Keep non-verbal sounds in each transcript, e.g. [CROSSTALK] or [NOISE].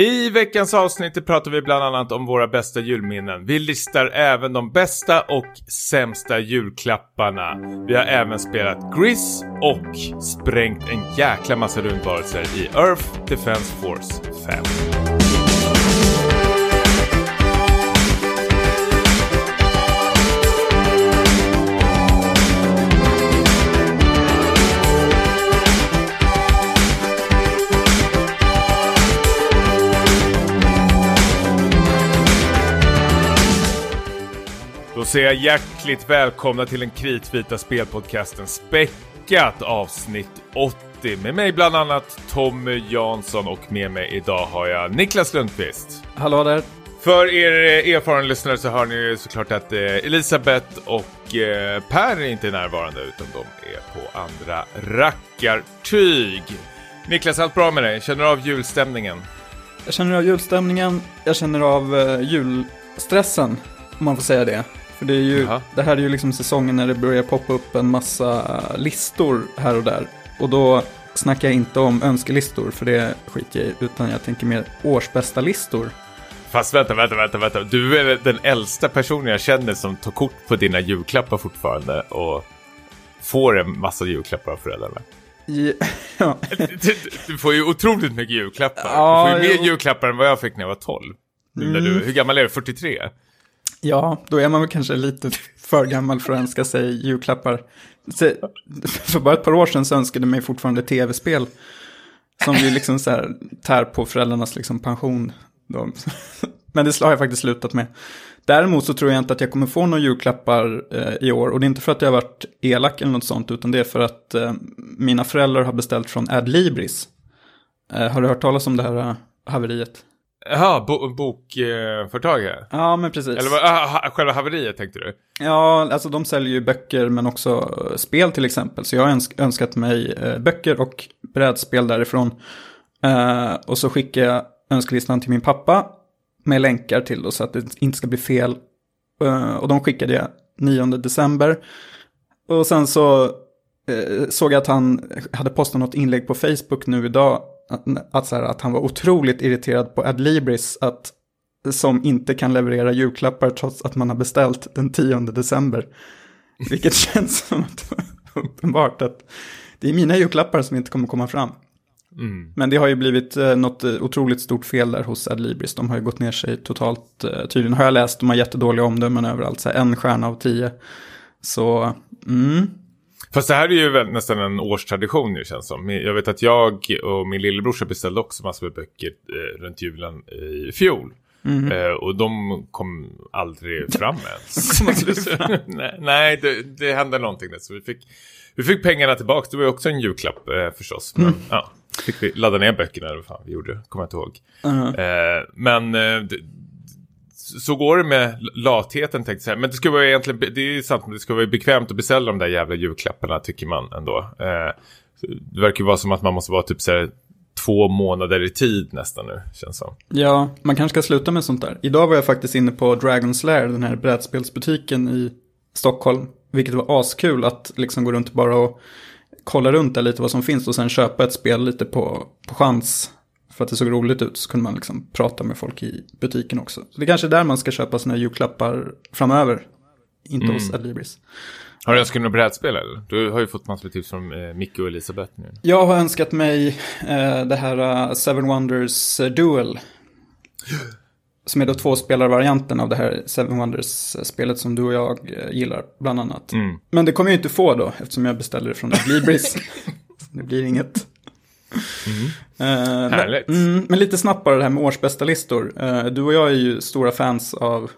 I veckans avsnitt pratar vi bland annat om våra bästa julminnen. Vi listar även de bästa och sämsta julklapparna. Vi har även spelat Gris och sprängt en jäkla massa rundvarelser i Earth Defense Force 5. Då säger jag hjärtligt välkomna till den kritvita spelpodcasten Späckat avsnitt 80 med mig bland annat Tommy Jansson och med mig idag har jag Niklas Lundqvist. Hallå där. För er eh, erfarna lyssnare så hör ni såklart att eh, Elisabeth och eh, Per är inte närvarande utan de är på andra rackartyg. Niklas, allt bra med dig? Känner du av julstämningen? Jag känner av julstämningen, jag känner av julstressen, om man får säga det. För det, är ju, det här är ju liksom säsongen när det börjar poppa upp en massa listor här och där. Och då snackar jag inte om önskelistor, för det skiter jag i, utan jag tänker mer årsbästa listor. Fast vänta, vänta, vänta, vänta. Du är den äldsta personen jag känner som tar kort på dina julklappar fortfarande och får en massa julklappar av föräldrarna. [LAUGHS] Ja. Du, du, får ju otroligt mycket julklappar. Ja, du får ju mer julklappar än vad jag fick när jag var 12. Mm. Du, hur gammal är du? 43? Ja, då är man väl kanske lite för gammal för att önska sig julklappar. För bara ett par år sedan så önskade mig fortfarande tv-spel. Som ju liksom så här tär på föräldrarnas liksom pension. Men det har jag faktiskt slutat med. Däremot så tror jag inte att jag kommer få några julklappar eh, i år. Och det är inte för att jag har varit elak eller något sånt. Utan det är för att eh, mina föräldrar har beställt från Adlibris. Eh, har du hört talas om det här eh, haveriet? Jaha, bo bokföretag ja. Men precis. Eller ah, själva haveriet tänkte du? Ja, alltså de säljer ju böcker men också eh, spel till exempel. Så jag har öns önskat mig eh, böcker och brädspel därifrån. Eh, och så skickar jag önskelistan till min pappa med länkar till då, så att det inte ska bli fel. Eh, och de skickade jag 9 december. Och sen så eh, såg jag att han hade postat något inlägg på Facebook nu idag att, så här, att han var otroligt irriterad på Adlibris att, som inte kan leverera julklappar trots att man har beställt den 10 december. Vilket [LAUGHS] känns som att uppenbart att det är mina julklappar som inte kommer komma fram. Mm. Men det har ju blivit eh, något eh, otroligt stort fel där hos Adlibris. De har ju gått ner sig totalt. Eh, tydligen har jag läst, de har jättedåliga omdömen överallt. Så en stjärna av tio. Så, mm. Fast det här är ju väl nästan en årstradition nu känns som. Jag vet att jag och min lillebrorsa beställde också massor med böcker eh, runt julen i fjol. Mm. Eh, och de kom aldrig [LAUGHS] fram ens. [LAUGHS] nej, nej det, det, hände någonting där. Så vi fick, vi fick pengarna tillbaka. Det var ju också en julklapp eh, förstås. Men, mm. ja, fick vi ladda ner böckerna eller vad fan vi gjorde. Kommer jag inte ihåg. Mm. men eh, så går det med latheten tänkte jag säga. Men det ska vara egentligen, det är sant, det skulle vara bekvämt att beställa de där jävla julklapparna tycker man ändå. Eh, det verkar ju vara som att man måste vara typ så här, två månader i tid nästan nu, känns som. Ja, man kanske ska sluta med sånt där. Idag var jag faktiskt inne på Dragon's Lair, den här brädspelsbutiken i Stockholm. Vilket var askul att liksom gå runt bara och kolla runt där lite vad som finns och sen köpa ett spel lite på, på chans för att det såg roligt ut så kunde man liksom prata med folk i butiken också. Så det är kanske är där man ska köpa sina julklappar framöver. Inte mm. hos Adlibris. Har du önskat något brädspel eller? Du har ju fått massor med tips från eh, Micke och Elisabeth nu. Jag har önskat mig eh, det här uh, Seven Wonders uh, Duel. Som är då tvåspelarvarianten av det här Seven Wonders-spelet som du och jag gillar, bland annat. Mm. Men det kommer jag inte få då, eftersom jag beställer det från Adlibris. [LAUGHS] det blir inget. Mm. Uh, Härligt. Men, mm, men lite snabbt bara det här med årsbästa listor. Uh, du och jag är ju stora fans av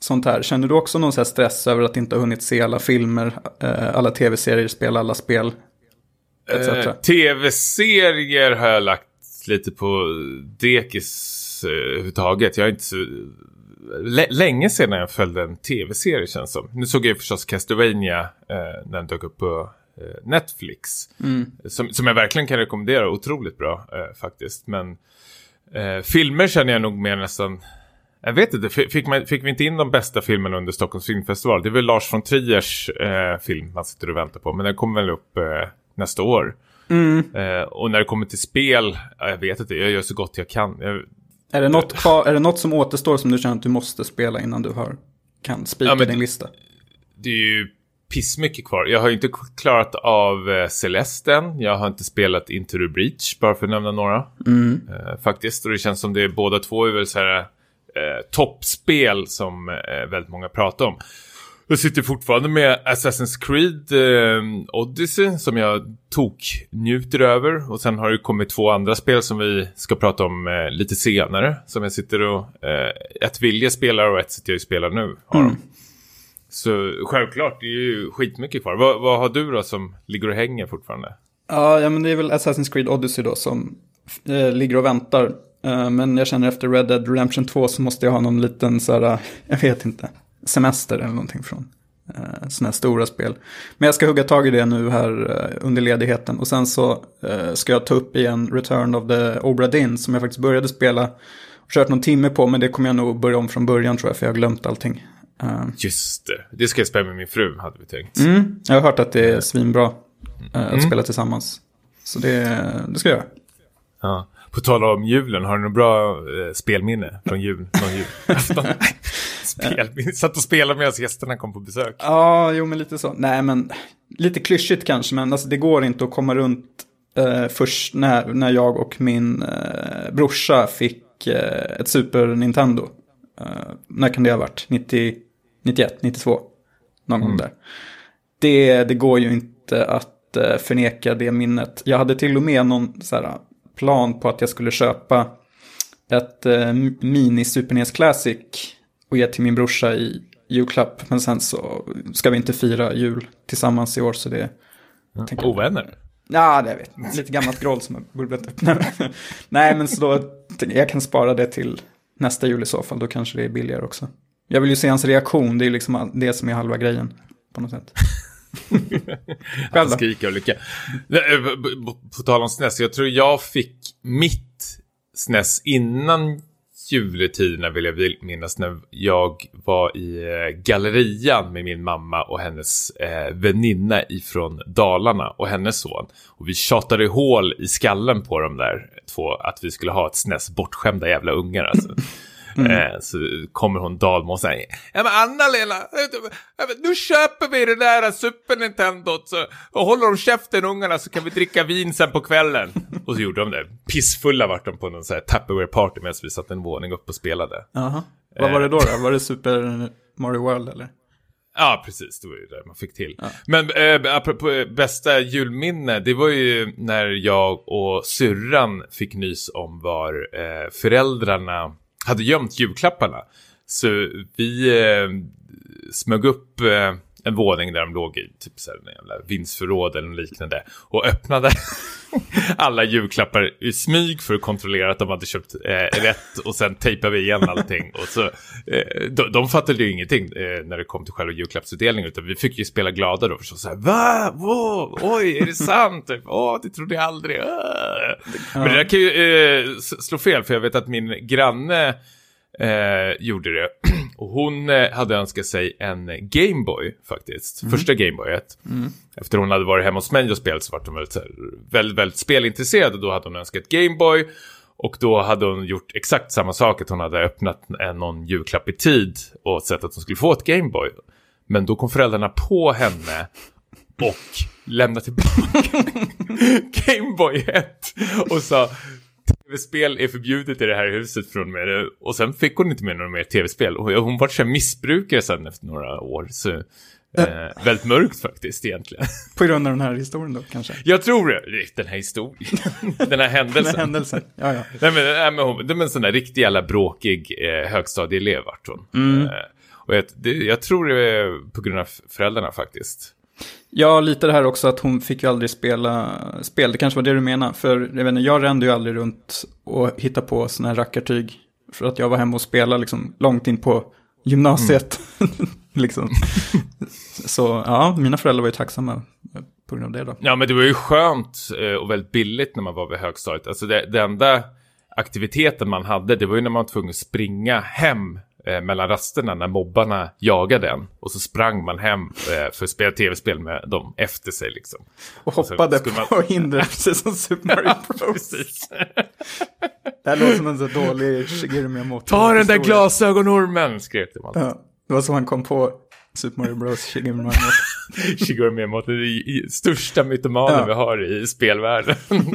sånt här. Känner du också någon stress över att inte ha hunnit se alla filmer, uh, alla tv-serier, spela alla spel? Tv-serier har jag lagt lite på dekis överhuvudtaget. Jag är inte så... Länge sedan jag följde en tv-serie känns som. Nu såg jag förstås Castlevania uh, när den dök upp på Eh, Netflix. Mm. Som, som jag verkligen kan rekommendera, otroligt bra eh, faktiskt. Men eh, filmer känner jag nog mer nästan... Jag vet inte, fick, man, fick vi inte in de bästa filmerna under Stockholms filmfestival? Det är väl Lars von Triers eh, film man sitter och väntar på. Men den kommer väl upp eh, nästa år. Mm. Eh, och när det kommer till spel, jag vet inte, jag gör så gott jag kan. Jag, Är det, något kvar, är det något som återstår som du känner att du måste spela innan du har, kan spika Ja, din lista? Det är ju pissmycket kvar. Jag har ju inte klarat av eh, Celesten. Jag har inte spelat Into the Breach, bara för att nämna några. Eh, faktiskt. Och det känns som det är båda två är väl så här eh, toppspel som eh, väldigt många pratar om. Jag sitter fortfarande med Assassin's Creed eh, Odyssey som jag tok njuter över. Och sen har det kommit två andra spel som vi ska prata om eh, lite senare. Som jag sitter och... Eh, ett vill jag spelar och ett sitter jag och spelar nu. Har de. Så självklart, det är ju skitmycket kvar. Vad, vad har du då som ligger och hänger fortfarande? Ja, ja, men det är väl Assassin's Creed Odyssey då som eh, ligger och väntar. Eh, men jag känner efter Red Dead Redemption 2 så måste jag ha någon liten så här, [LAUGHS] jag vet inte, semester eller någonting från eh, sådana här stora spel. Men jag ska hugga tag i det nu här eh, under ledigheten. Och sen så eh, ska jag ta upp igen Return of the Obra Dinn som jag faktiskt började spela. Och kört någon timme på, men det kommer jag nog börja om från början tror jag, för jag har glömt allting. Eh, Just det, det ska jag spela med min fru, hade vi tänkt. Mm, jag har hört att det är svinbra eh, att spela tillsammans. Så det, det ska jag göra. Ja. På tal om julen, har du något bra eh, spelminne från jul? Någon julafton? [LAUGHS] spelminne? Satt och spelade medan gästerna kom på besök. Ja, jo men lite så. Nej men, lite klyschigt kanske, men alltså, det går inte att komma runt eh, först när, när jag och min eh, brorsa fick eh, ett Super Nintendo. Eh, när kan det ha varit? 90, 91, 92? Någon gång där. Det, det går ju inte att eh, förneka det minnet. Jag hade till och med någon så här, plan på att jag skulle köpa ett eh, mini Super NES Classic och ge till min brorsa i julklapp. Men sen så ska vi inte fira jul tillsammans i år så det... jag- Ovänner? Ja, det vet jag. Lite gammalt groll som har bubblat upp. Nej, men så då, jag kan spara det till nästa jul i så fall. Då kanske det är billigare också. Jag vill ju se hans reaktion. Det är ju liksom det som är halva grejen. På något sätt. [LAUGHS] Då? Skrika och lycka. Eh, På tal om SNES, jag tror jag fick mitt SNES innan juletiderna vill jag minnas när jag var i eh, gallerian med min mamma och hennes eh, väninna ifrån Dalarna och hennes son. Och vi tjatade hål i skallen på dem där två att vi skulle ha ett SNES bortskämda jävla ungar alltså. [LAUGHS] Eh, så kommer hon dalma och säger Ja men Anna-Lena, nu köper vi det där Super Nintendo så, och håller de käften ungarna så kan vi dricka vin sen på kvällen. [LAUGHS] och så gjorde de det. Pissfulla vart de på någon sån här Tupperware-party medan vi satt en våning upp och spelade. Jaha. Vad var det då, då? Var det Super Mario World eller? Ja, precis. Det var ju det man fick till. Men eh, apropå eh, bästa julminne, det var ju när jag och syrran fick nys om var eh, föräldrarna hade gömt julklapparna. Så vi eh, smög upp eh, en våning där de låg i, typ så här, en jävla vindsförråd eller liknande. Och öppnade [LAUGHS] alla julklappar i smyg för att kontrollera att de hade köpt eh, rätt. Och sen tejpade vi igen allting. [LAUGHS] Och så, eh, de, de fattade ju ingenting eh, när det kom till själva julklappsutdelningen. Utan vi fick ju spela glada då. Förstås så här, va? Wow, oj, är det sant? Typ, Åh, det trodde jag aldrig. Ah. Men det där kan ju eh, slå fel. För jag vet att min granne eh, gjorde det. Och hon eh, hade önskat sig en Gameboy faktiskt. Första Gameboyet. Efter hon hade varit hemma hos mig och spelat så var hon väldigt, väldigt, väldigt spelintresserad. Och då hade hon önskat Gameboy. Och då hade hon gjort exakt samma sak. Att hon hade öppnat en, någon julklapp i tid. Och sett att hon skulle få ett Gameboy. Men då kom föräldrarna på henne. Och lämnade tillbaka [LAUGHS] Gameboy 1. Och sa tv-spel är förbjudet i det här huset från mig. nu. Och sen fick hon inte med några mer tv-spel. Och hon var så missbrukare sen efter några år. Så eh, väldigt mörkt faktiskt egentligen. På grund av den här historien då kanske? Jag tror det. Den här historien. Den [LAUGHS] här Den här händelsen. händelsen. Ja, ja. Nej men, nej, men hon, det var en sån där riktig jävla bråkig eh, högstadieelev vart hon. Eh, och jag, det, jag tror det är på grund av föräldrarna faktiskt. Ja, lite det här också att hon fick ju aldrig spela spel. Det kanske var det du menar. För jag, vet inte, jag rände ju aldrig runt och hittade på sådana här rackartyg. För att jag var hemma och spelade liksom långt in på gymnasiet. [LAUGHS] liksom. [LAUGHS] Så ja, mina föräldrar var ju tacksamma på grund av det då. Ja, men det var ju skönt eh, och väldigt billigt när man var vid högstadiet. Alltså det, det enda aktiviteten man hade, det var ju när man var tvungen att springa hem eh, mellan rasterna när mobbarna jagade en. Och så sprang man hem eh, för att spela tv-spel med dem efter sig liksom. Och hoppade skulle man- på precis som [LAUGHS] Super Mario Bros. Det här låter som en så dålig Shigeru Miyamoto. Ta den där glasögonormen, skrek de alltid. Ja, det var så han kom på Super Mario Bros. Shigeru Miyamoto. [LAUGHS] Shigeru Miyamoto, i- största mytomanen Ja. vi har i spelvärlden. [LAUGHS]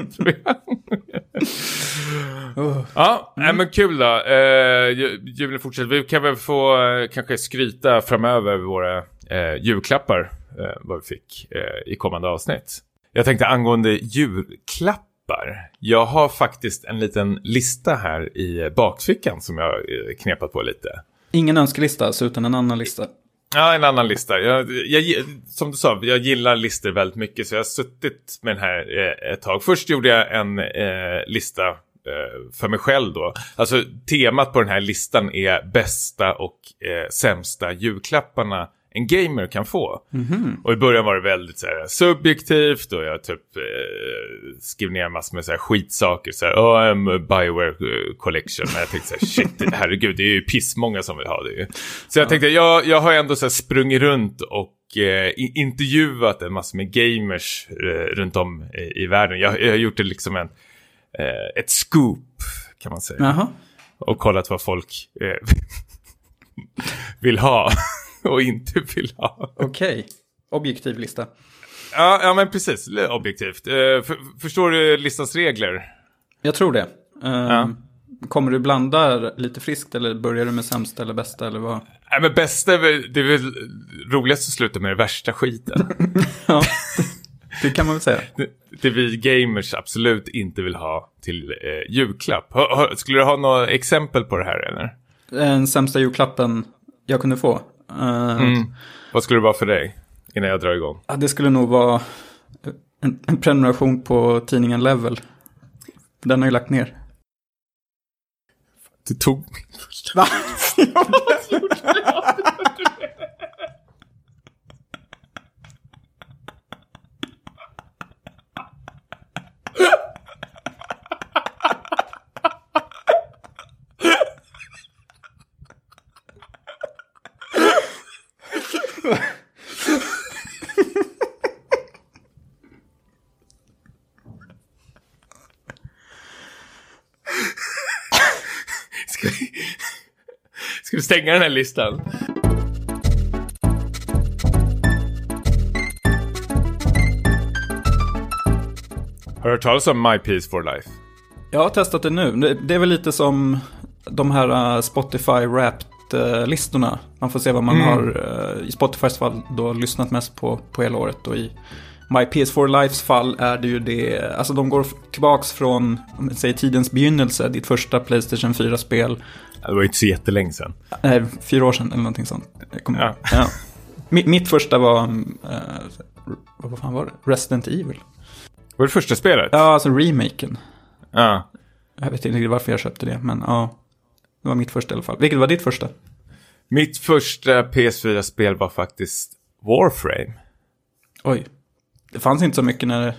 Oh. [LAUGHS] Ja, nej, men kul då. Eh, ju- julen fortsätter. Vi kan väl få eh, kanske skryta framöver över våra eh, julklappar. Eh, vad vi fick eh, i kommande avsnitt. Jag tänkte angående julklappar. Jag har faktiskt en liten lista här i bakfickan som jag eh, knepat på lite. Ingen önskelista, alltså, utan en annan lista. Ja, en annan lista. Jag, jag, som du sa, jag gillar listor väldigt mycket så jag har suttit med den här eh, ett tag. Först gjorde jag en eh, lista eh, för mig själv då. Alltså temat på den här listan är bästa och eh, sämsta julklapparna en gamer kan få. Och i början var det väldigt så här, subjektivt och jag typ eh, skrev ner massor med så här, skitsaker. Så här, oh, en Bioware eh, collection. Men jag tänkte så här, shit, herregud, det är ju pissmånga som vill ha det ju. Så jag tänkte, jag, jag har ändå så här sprungit runt och eh, intervjuat en massa med gamers eh, runt om i, i världen. Jag, jag har gjort det liksom en, eh, ett scoop, kan man säga Jaha. och kollat vad folk eh, [LAUGHS] vill ha [LAUGHS] och inte vill ha. Okej. Objektiv lista. Ja, ja men precis, objektivt. Eh, för, förstår du listans regler? Jag tror det. Eh, Ja. Kommer du blanda lite friskt eller börjar du med sämsta eller bästa eller vad? Nej, men bästa är väl, det är väl roligast att sluta med det värsta skiten. [LAUGHS] Ja, det kan man väl säga. [LAUGHS] det, det vi gamers absolut inte vill ha till eh, julklapp. Ha, ha, skulle du ha några exempel på det här eller? Den sämsta julklappen jag kunde få. Eh, Mm. Vad skulle det vara för dig? Innan jag drar igång. ja, det skulle nog vara en, en prenumeration på tidningen Level. Den har jag lagt ner. Du tog min första. [LAUGHS] [LAUGHS] Va? Ska vi, ska vi stänga den här listan? Har du hört talas om My Peace for Life? Jag har testat det nu. Det, är väl lite som de här uh, Spotify Wrapped-listorna. Man får se vad man Mm. har uh, i Spotifys fall då lyssnat mest på, på hela året. Och i My PS4 Lives fall är det ju det, alltså de går tillbaks från, säger tidens begynnelse, ditt första Playstation 4-spel. Ja, Det var ju inte så jättelänge sedan. Nej, fyra år sedan eller någonting sånt. Ja. ja. Mitt, första var, uh, vad fan var det? Resident Evil. Var det första spelet? Ja, alltså remaken. Ja. Jag vet inte varför jag köpte det, men ja. Det var mitt första i alla fall. Vilket var ditt första? Mitt första PS4-spel var faktiskt Warframe. Oj. Det fanns inte så mycket när.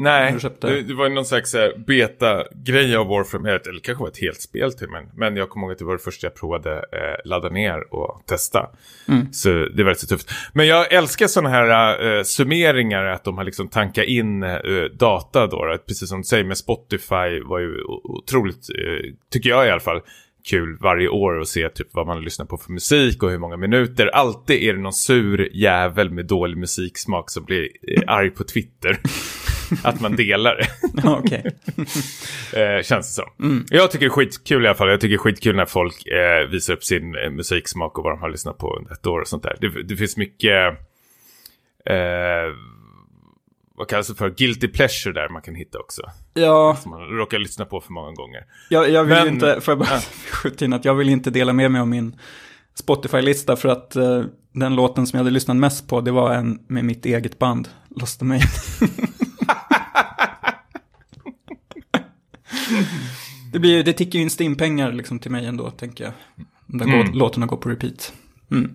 Nej, Du köpte- det, det var ju någon slags här beta-grej av Warframe, eller kanske var ett helt spel till men, men jag kommer ihåg att det var det första jag provade eh, ladda ner och testa. Mm. Så det var rätt så tufft. Men jag älskar sådana här eh, summeringar, att de har liksom tankat in eh, data då, då. Precis som du säger med Spotify var ju otroligt, eh, tycker jag i alla fall, kul varje år att se typ vad man lyssnar på för musik och hur många minuter. Alltid är det någon sur jävel med dålig musiksmak som blir eh, arg på Twitter. [LAUGHS] att man delar det, [LAUGHS] okej. [LAUGHS] eh, känns det som. Jag tycker det är skitkul i alla fall. Jag tycker det är skitkul när folk eh, visar upp sin eh, musiksmak och vad de har lyssnat på under ett år och sånt där. Det, det finns mycket, eh, vad kallas det för, guilty pleasure där man kan hitta också. Ja, Som man råkar lyssna på för många gånger. jag, jag vill Men- inte... Får jag bara Ja. [LAUGHS] skjuta in att jag vill inte dela med mig av min Spotify-lista för att eh, den låten som jag hade lyssnat mest på det var en med mitt eget band, Lost Me. [LAUGHS] det, blir, det tickar ju in Steam-pengar liksom till mig ändå, tänker jag. De där Mm. låtarna går på repeat. Mm.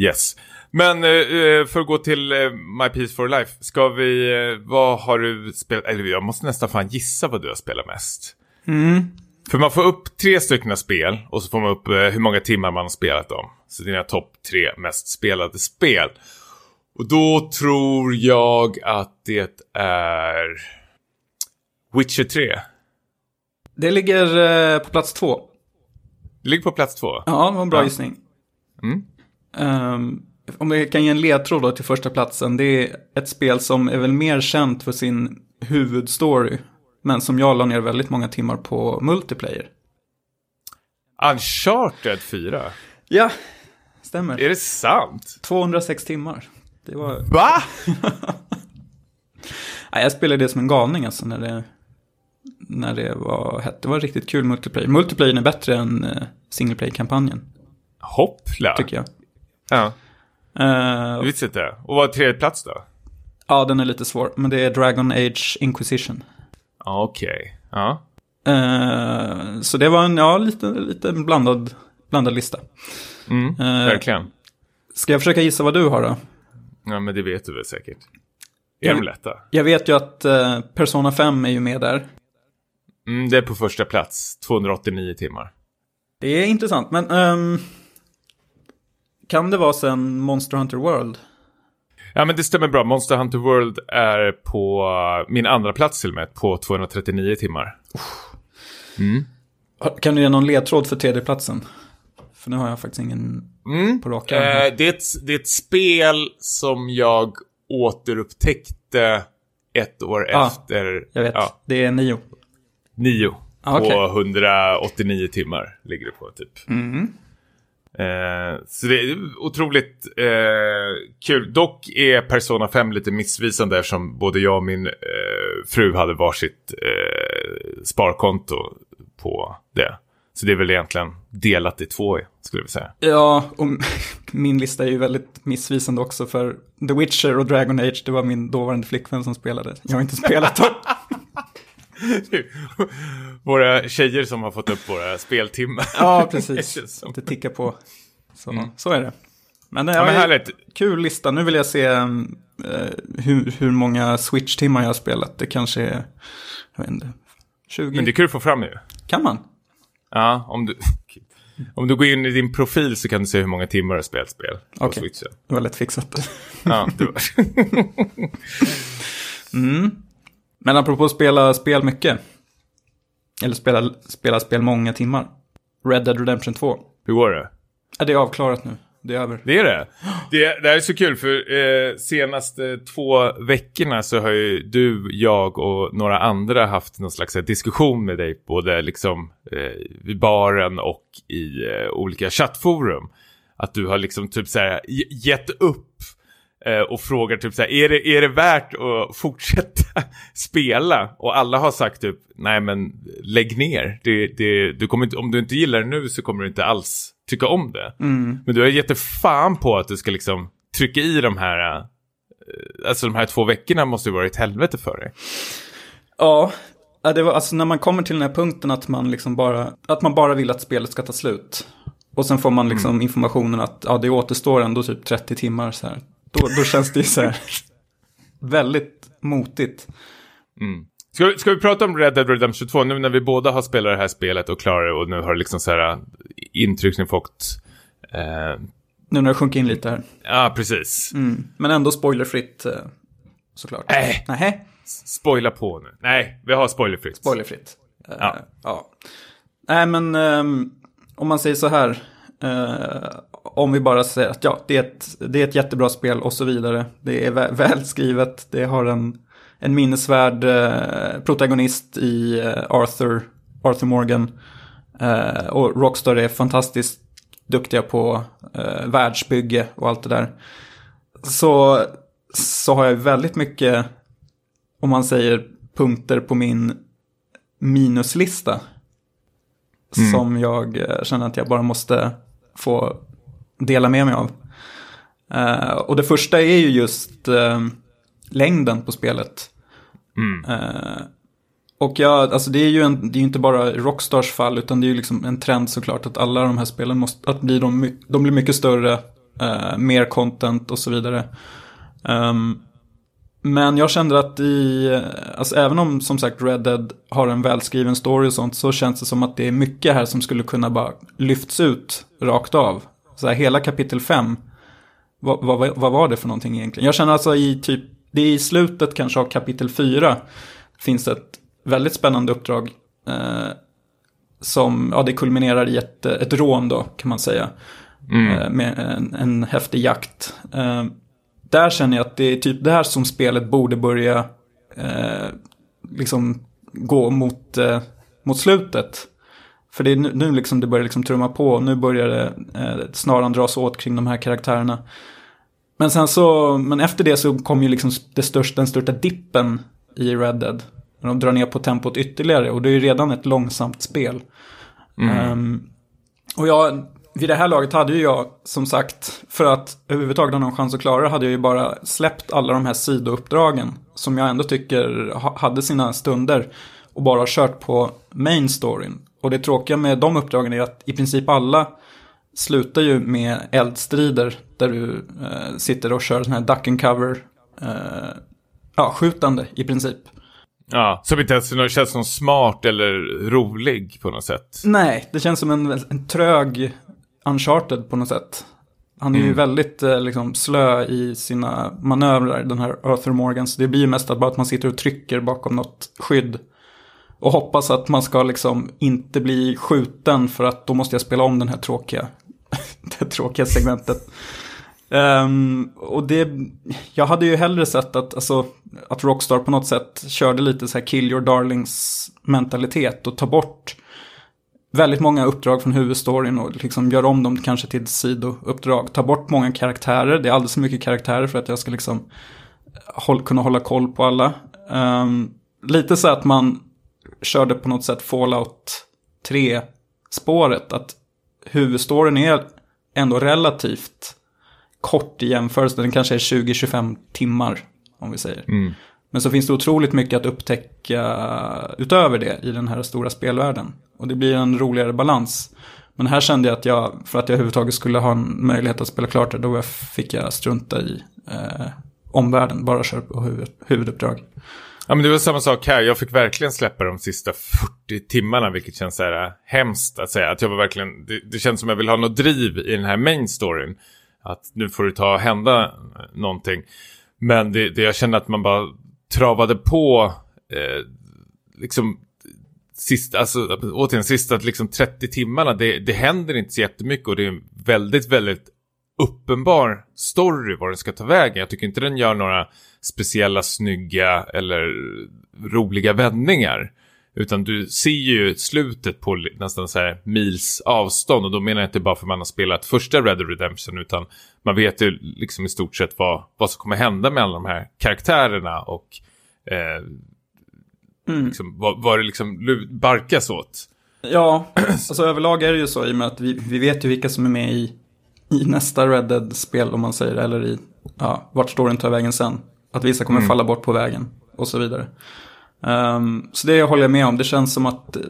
Yes. Men eh, eh, för att gå till eh, My Peace for Life, ska vi, eh, vad har du spelat, eller jag måste nästan fan gissa vad du har spelat mest. Mm. För man får upp tre stycken spel och så får man upp eh, hur många timmar man har spelat dem. Så dina topp tre mest spelade spel. Och då tror jag att det är Witcher 3. Det ligger eh, på plats två. Det ligger på plats två. Ja, det var en bra Ja. gissning. Mm. Ehm, om jag kan ge en ledtråd då till första platsen. Det är ett spel som är väl mer känt för sin huvudstory. Men som jag la ner väldigt många timmar på multiplayer. Uncharted 4. Ja, stämmer. Är det sant? 206 timmar. Det var... Va? [LAUGHS] Nej, jag spelade det som en galning alltså när det, när det var hett. Det var riktigt kul multiplayer. Multiplayer är bättre än uh, single play-kampanjen, Hoppla. tycker jag. Ja, Jag visste inte. Och vad är tredje plats då? ja, den är lite svår, men det är Dragon Age Inquisition. Ja, Okej. Ja. Eh, så det var en, ja, lite, lite blandad, blandad lista. Mm, Eh, verkligen. Ska jag försöka gissa vad du har då? Ja, men det vet du väl säkert. Är de lätta? Jag vet ju att eh, Persona 5 är ju med där. Mm, det är på första plats. 289 timmar. Det är intressant, men ehm, kan det vara sen Monster Hunter World? Ja, men det stämmer bra. Monster Hunter World är på min andra plats till och med. På 239 timmar. Mm. Kan du ge någon ledtråd för tredjeplatsen? För nu har jag faktiskt ingen Mm. på rak arm. Eh, det, är ett, det är ett spel som jag återupptäckte ett år Ah, efter. Jag vet, Ja, det är nio. nio. Ah, okej. På 189 timmar ligger det på typ. Mm. Eh, så det är otroligt eh, kul. Dock är Persona 5 lite missvisande eftersom både jag och min eh, fru hade varsitt eh, sparkonto på det. Så det är väl egentligen delat i två skulle vilja säga. Ja, och [LAUGHS] min lista är ju väldigt missvisande också för The Witcher och Dragon Age, det var min dåvarande flickvän som spelade. Jag har inte spelat dem. [LAUGHS] [LAUGHS] våra tjejer som har fått upp våra speltimmar. Ja, [LAUGHS] Det precis. som. Det tickar på. Så, Mm. så är det. Men det Ja, men är härligt. kul lista. Nu vill jag se eh, hur, hur många Switch-timmar jag har spelat. Det kanske är, jag vet inte, 20. Men det är kul att få fram ju. Kan man? Ja, om du, [LAUGHS] om du går in i din profil så kan du se hur många timmar du har spelat spel på Okej. Switchen. Det var lätt fixat. Ja, det var... Mm. Men apropå spela spel mycket. Eller spela, spela spel många timmar. Red Dead Redemption 2. Hur går det? Ja, det är avklarat nu. Det är över. Det är det. Det, det här är så kul för eh, senaste två veckorna så har ju du, jag och några andra haft någon slags eh, diskussion med dig både liksom eh, vid baren och i eh, olika chattforum. Att du har liksom typ så här ge- gett upp och frågar typ så här, är det, är det värt att fortsätta [LAUGHS] spela? Och alla har sagt typ, nej men lägg ner. Det, det, du kommer inte, om du inte gillar det nu så kommer du inte alls tycka om det. Mm. Men du har gett fan på att du ska liksom trycka i de här, eh, alltså de här två veckorna måste ju vara ett helvete för dig. Ja, det var alltså när man kommer till den här punkten att man liksom bara, att man bara vill att spelet ska ta slut. Och sen får man liksom informationen att ja, det återstår ändå typ 30 timmar så här. Då, då känns det ju så här väldigt motigt. Mm. Ska, vi- ska vi prata om Red Dead Redemption 2 nu när vi båda har spelat det här spelet och klarar det och nu har liksom så här intryck ni fått. Eh, Nu när det sjunker in lite här. ja, precis. Mm. Men ändå spoilerfritt eh, såklart. Nej. Nej, Spoila på nu. Nej, vi har spoilerfritt. spoilerfritt. Eh, Ja. ja. Nej, men ehm, om man säger så här. Eh, om vi bara säger att ja, det är, ett, det är ett jättebra spel och så vidare. Det är vä- [LAUGHS] välskrivet. Det har en, en minnesvärd eh, protagonist i eh, Arthur, Arthur Morgan. Och Rockstar är fantastiskt duktiga på eh, världsbygge och allt det där. Så, så har jag väldigt mycket, om man säger punkter på min minuslista. Som jag känner att jag bara måste få dela med mig av. Eh, och det första är ju just eh, längden på spelet. Mm. Eh, och jag, alltså det är ju en, det är inte bara Rockstars fall, utan det är ju liksom en trend såklart att alla de här spelen måste, att bli de, de blir mycket större, mer content och så vidare. Ehm, Men jag kände att i, alltså även om som sagt Red Dead har en välskriven story och sånt så känns det som att det är mycket här som skulle kunna bara lyfts ut rakt av. Så här, hela kapitel 5, vad, vad, vad var det för någonting egentligen? Jag känner alltså i typ, det är i slutet kanske av kapitel 4 finns ett väldigt spännande uppdrag eh, som, ja det kulminerar i ett, ett rån då kan man säga. Mm. Eh, med en, en häftig jakt. Eh, där känner jag att det är typ det här som spelet borde börja eh, liksom gå mot, eh, mot slutet. För det är nu, nu liksom det börjar liksom trumma på, nu börjar det eh, snaran dras åt kring de här karaktärerna. Men sen så, men efter det så kom ju liksom det största, den största dippen i Red Dead. När de drar ner på tempot ytterligare och det är ju redan ett långsamt spel. Mm. Um, och jag, vid det här laget hade ju jag, som sagt, för att överhuvudtaget ha någon chans att klara det, hade jag ju bara släppt alla de här sidouppdragen. Som jag ändå tycker hade sina stunder. Och bara kört på main storyn. Och det tråkiga med de uppdragen är att i princip alla slutar ju med eldstrider. Där du eh, sitter och kör sån här duck and cover. Eh, ja, skjutande i princip. Ja, som inte ens känns som smart eller rolig på något sätt. Nej, det känns som en, en trög Uncharted på något sätt. Han är mm. ju väldigt eh, liksom, slö i sina manövrar, den här Arthur Morgan. Så det blir ju mest att, bara att man sitter och trycker bakom något skydd. Och hoppas att man ska liksom inte bli skjuten för att då måste jag spela om den här tråkiga, [LAUGHS] det tråkiga segmentet. Um, och det, jag hade ju hellre sett att, alltså, att Rockstar på något sätt körde lite så här kill your darlings mentalitet och ta bort väldigt många uppdrag från huvudstoryn och liksom gör om dem kanske till sidouppdrag. Ta bort många karaktärer, det är alldeles för mycket karaktärer för att jag ska liksom håll, kunna hålla koll på alla. Um, lite så att man körde på något sätt Fallout 3-spåret, att huvudstoryn är ändå relativt kort i jämförelse, den kanske är 20-25 timmar om vi säger. Mm. Men så finns det otroligt mycket att upptäcka utöver det i den här stora spelvärlden. Och det blir en roligare balans. Men här kände jag att jag, för att jag överhuvudtaget skulle ha en möjlighet att spela klart det, då fick jag strunta i eh, omvärlden, bara köra på huvud, huvuduppdrag. Ja men det var samma sak här, jag fick verkligen släppa de sista 40 timmarna, vilket känns så här eh, hemskt att säga. Att jag var verkligen, det, det känns som jag vill ha något driv i den här main storyn. Att nu får det ta och hända eh, någonting. Men det, det jag kände att man bara travade på eh, liksom sista, alltså återigen sista liksom 30 timmarna, det, det händer inte så jättemycket och det är en väldigt, väldigt uppenbar story var den ska ta vägen. Jag tycker inte den gör några speciella snygga eller roliga vändningar. Utan du ser ju slutet på nästan så här mils avstånd och då menar jag inte bara för att man har spelat första Red Dead Redemption utan man vet ju liksom i stort sett vad, vad som kommer hända med alla de här karaktärerna och eh, mm. liksom, vad, vad det liksom barkas åt. Ja, alltså överlag är det ju så i och med att vi, vi vet ju vilka som är med i, i nästa Red Dead-spel om man säger eller i ja, vart storyn tar vägen sen. Att vissa kommer mm. falla bort på vägen och så vidare. Um, så det håller jag med om. Det känns som att eh,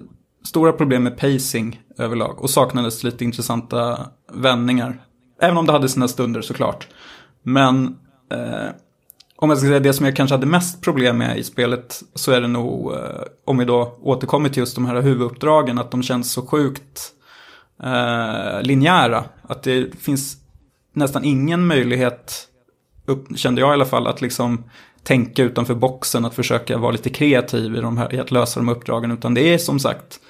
stora problem med pacing överlag. Och saknades lite intressanta vändningar. Även om det hade sina stunder såklart. Men eh, om jag ska säga det som jag kanske hade mest problem med i spelet så är det nog, eh, om vi då återkommer till just de här huvuduppdragen, att de känns så sjukt eh, linjära. Att det finns nästan ingen möjlighet, upp, kände jag i alla fall, att liksom tänka utanför boxen, att försöka vara lite kreativ i, de här, i att lösa de uppdragen. Utan det är som sagt,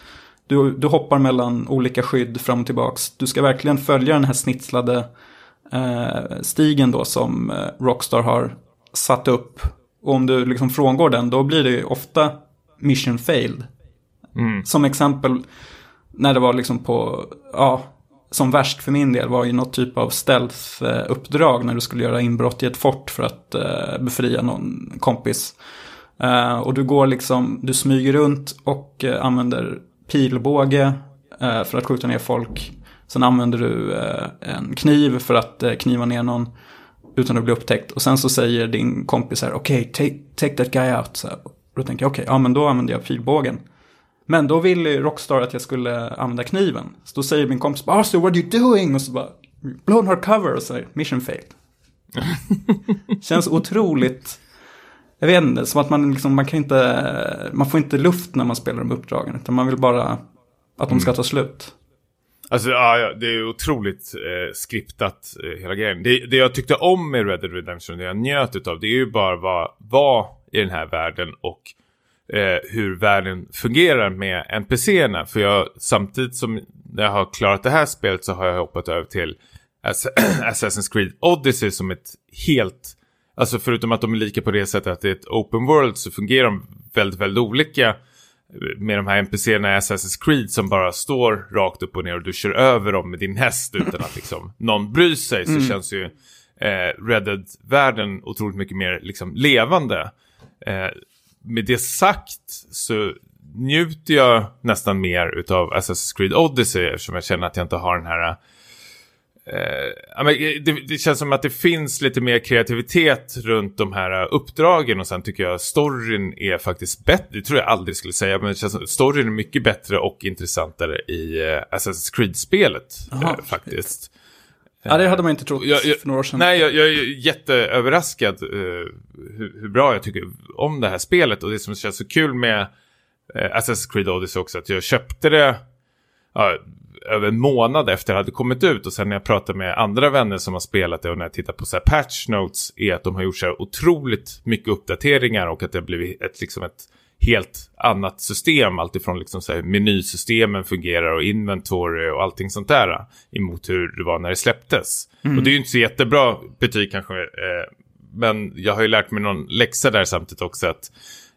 du, du hoppar mellan olika skydd fram och tillbaks. Du ska verkligen följa den här snitslade eh, stigen då som eh, Rockstar har satt upp. Och om du liksom frångår den, då blir det ofta mission failed. Mm. Som exempel, när det var liksom på, ja, som värst för min del var ju något typ av stealth-uppdrag när du skulle göra inbrott i ett fort för att eh, befria någon kompis. Eh, och du går liksom, du smyger runt och eh, använder pilbåge för att skjuta ner folk. Sen använder du en kniv för att kniva ner någon utan att bli upptäckt. Och sen så säger din kompis här, okej, okay, take, take that guy out. Så här. Och då tänker jag, okej, okay, ja men då använder jag pilbågen. Men då ville Rockstar att jag skulle använda kniven. Så då säger min kompis, ah, so what are you doing? Och så bara, blown her cover och säger, mission failed. [LAUGHS] Känns otroligt jag vet inte, som att man liksom, man kan inte, man får inte luft när man spelar de uppdragen. Utan man vill bara att de ska Mm. ta slut. Alltså ja, ja, det är otroligt eh, skriptat eh, hela grejen. Det, det jag tyckte om med Red Dead Redemption, det jag njöt utav, det är ju bara vad var i den här världen och eh, hur världen fungerar med NPCerna. För jag, samtidigt som jag har klarat det här spelet så har jag hoppat över till Ass- [CLEARS THROAT] Assassin's Creed Odyssey som ett helt, alltså förutom att de är lika på det sättet att det är ett open world så fungerar de väldigt, väldigt olika med de här NPCerna i Assassin's Creed som bara står rakt upp och ner och du kör över dem med din häst utan att liksom någon bryr sig så känns ju eh, Red Dead-världen otroligt mycket mer liksom levande. Eh, med det sagt så njuter jag nästan mer utav Assassin's Creed Odyssey eftersom jag känner att jag inte har den här Eh, men det, det känns som att det finns lite mer kreativitet runt de här uh, uppdragen och sen tycker jag storyn är faktiskt bättre. Det tror jag aldrig skulle säga, men det känns som storyn är mycket bättre och intressantare i uh, Assassin's Creed-spelet eh, faktiskt. Ja, det hade man inte trott Jag- jag- för några år sedan. Nej, jag, jag är jätteöverraskad eh, hur, hur bra jag tycker om det här spelet. Och det som känns så kul med eh, Assassin's Creed Odyssey också, att jag köpte det ja, över en månad efter det hade kommit ut. Och sen när jag pratar med andra vänner som har spelat det och när jag tittar på så här patch notes är att de har gjort så här otroligt mycket uppdateringar och att det har blivit ett, liksom ett helt annat system. Alltifrån liksom så här menysystemen fungerar och inventory och allting sånt där. Emot hur det var när det släpptes. Och det är ju inte så jättebra betyg kanske. Eh, men jag har ju lärt mig någon läxa där samtidigt också att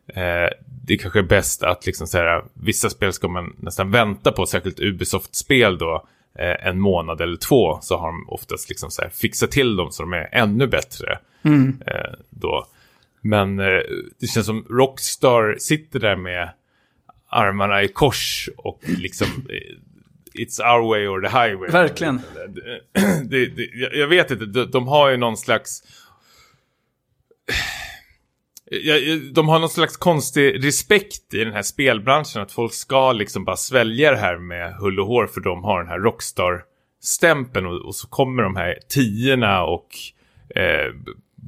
eh, det kanske är bäst att liksom så här, vissa spel ska man nästan vänta på, särskilt Ubisoft-spel då, eh, en månad eller två så har de oftast liksom så här fixat till dem så de är ännu bättre eh, då. Men eh, det känns som Rockstar sitter där med armarna i kors och liksom eh, It's our way or the highway. Verkligen. [CLEARS THROAT] Det, det, jag- vet inte, de, de har ju någon slags ja, de har någon slags konstig respekt i den här spelbranschen att folk ska liksom bara svälja det här med hull och hår för de har den här Rockstar-stämpeln och, och så kommer de här tiorna och eh,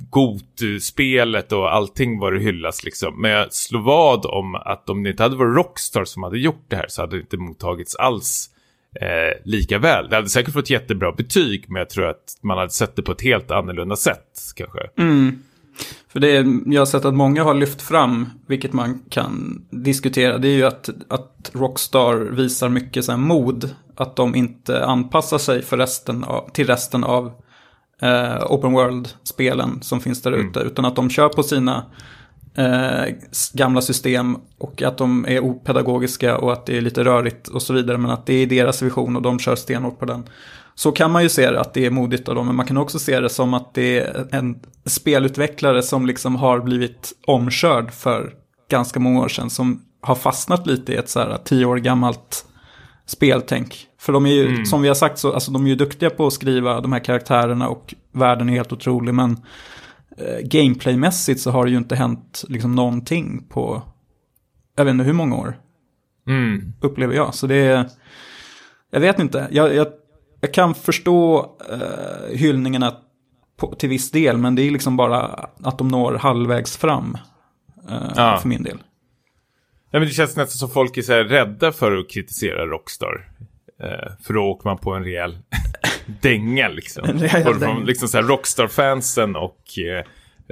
Gotu-spelet och allting vad det hyllas liksom. Men jag slår vad om att om det inte hade varit Rockstar som hade gjort det här så hade det inte mottagits alls eh, lika väl. Det hade säkert fått jättebra betyg men jag tror att man hade sett det på ett helt annorlunda sätt kanske. Mm. För det jag har sett att många har lyft fram, vilket man kan diskutera, det är ju att, att Rockstar visar mycket så här mod. Att de inte anpassar sig för resten av, till resten av eh, Open World-spelen som finns där ute. Utan att de kör på sina eh, gamla system och att de är opedagogiska och att det är lite rörigt och så vidare. Men att det är deras vision och de kör stenhårt på den. Så kan man ju se det, att det är modigt av dem, men man kan också se det som att det är en spelutvecklare som liksom har blivit omkörd för ganska många år sedan, som har fastnat lite i ett så här tio år gammalt speltänk. För de är ju, som vi har sagt, så, alltså de är ju duktiga på att skriva de här karaktärerna och världen är helt otrolig, men eh, gameplaymässigt så har det ju inte hänt liksom någonting på, jag vet inte hur många år Mm. upplever jag. Så det är, jag vet inte, jag, jag, jag kan förstå eh, hyllningarna på, till viss del, men det är liksom bara att de når halvvägs fram eh, Ja. för min del. Nej, men det känns nästan som folk är så rädda för att kritisera Rockstar. Eh, för då åker man på en rejäl [LAUGHS] dänga liksom. En rejäl Både från liksom så här Rockstar-fansen och eh,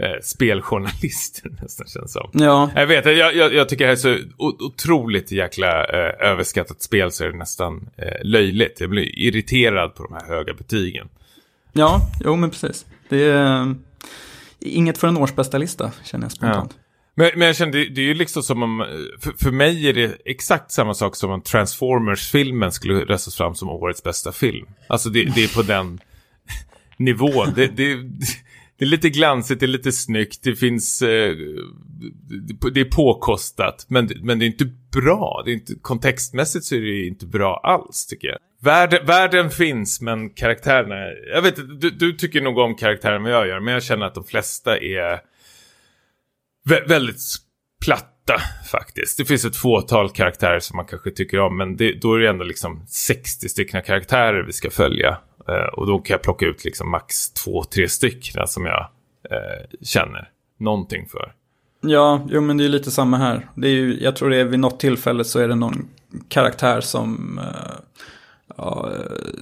eh, speljournalister [LAUGHS] nästan känns som. Ja, Jag vet, jag, jag, jag tycker det här är så otroligt jäkla eh, överskattat spel så är det nästan eh, löjligt. Jag blir irriterad på de här höga betygen. ja, jo men precis. Det är eh, inget för en årsbästa lista, känner jag spontant. Men, men jag känner, det, det är ju liksom som om, för, för mig är det exakt samma sak som om Transformers-filmen skulle röstas fram som årets bästa film. Alltså det, det är på den [LAUGHS] nivån. Det, det, det är lite glansigt, det är lite snyggt, det finns, eh, det- är påkostat, men, men det är inte bra. Det är inte, kontextmässigt så är det inte bra alls tycker jag. Världen, världen finns, men karaktärerna, jag vet inte, du, du tycker nog om karaktärerna vad jag gör, men jag känner att de flesta är vä- väldigt platta faktiskt. Det finns ett fåtal karaktärer som man kanske tycker om, men det, då är det ändå liksom 60 stycken karaktärer vi ska följa. Eh, och då kan jag plocka ut liksom max två, tre stycken som jag eh, känner någonting för. Ja, jo men det är lite samma här. Det är ju, jag tror det är vid något tillfälle så är det någon karaktär som, eh ja, eh,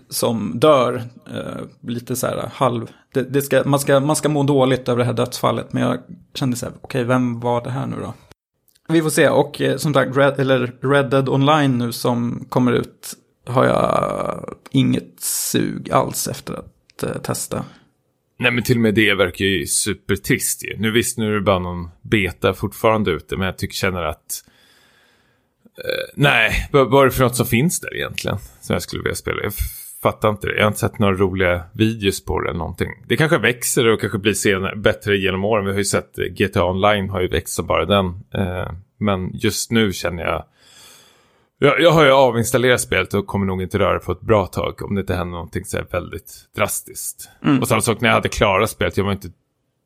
som dör. Uh, lite så här halv... Det, det, ska, man, ska, man ska må dåligt över det här dödsfallet. Men jag kände så här, okej okay, vem var det här nu då? Vi får se, och eh, som sagt, Red, eller Red Dead Online nu som kommer ut har jag inget sug alls efter att uh, testa. Nej men till och med det verkar ju supertrist ju. Nu visst nu är det bara någon beta fortfarande ute men jag tycker känner att nej, vad är det för något som finns där egentligen som jag skulle vilja spela? Jag fattar inte det. Jag har inte sett några roliga videos på det eller någonting. Det kanske växer och kanske blir senare, bättre genom åren. Vi har ju sett eh, GTA Online har ju växt som bara den. Eh, men just nu känner jag jag, jag har ju avinstallerat spelet och kommer nog inte röra på ett bra tag om det inte händer någonting så väldigt drastiskt. Mm. Och samma sak när jag hade klarat spelet, jag var inte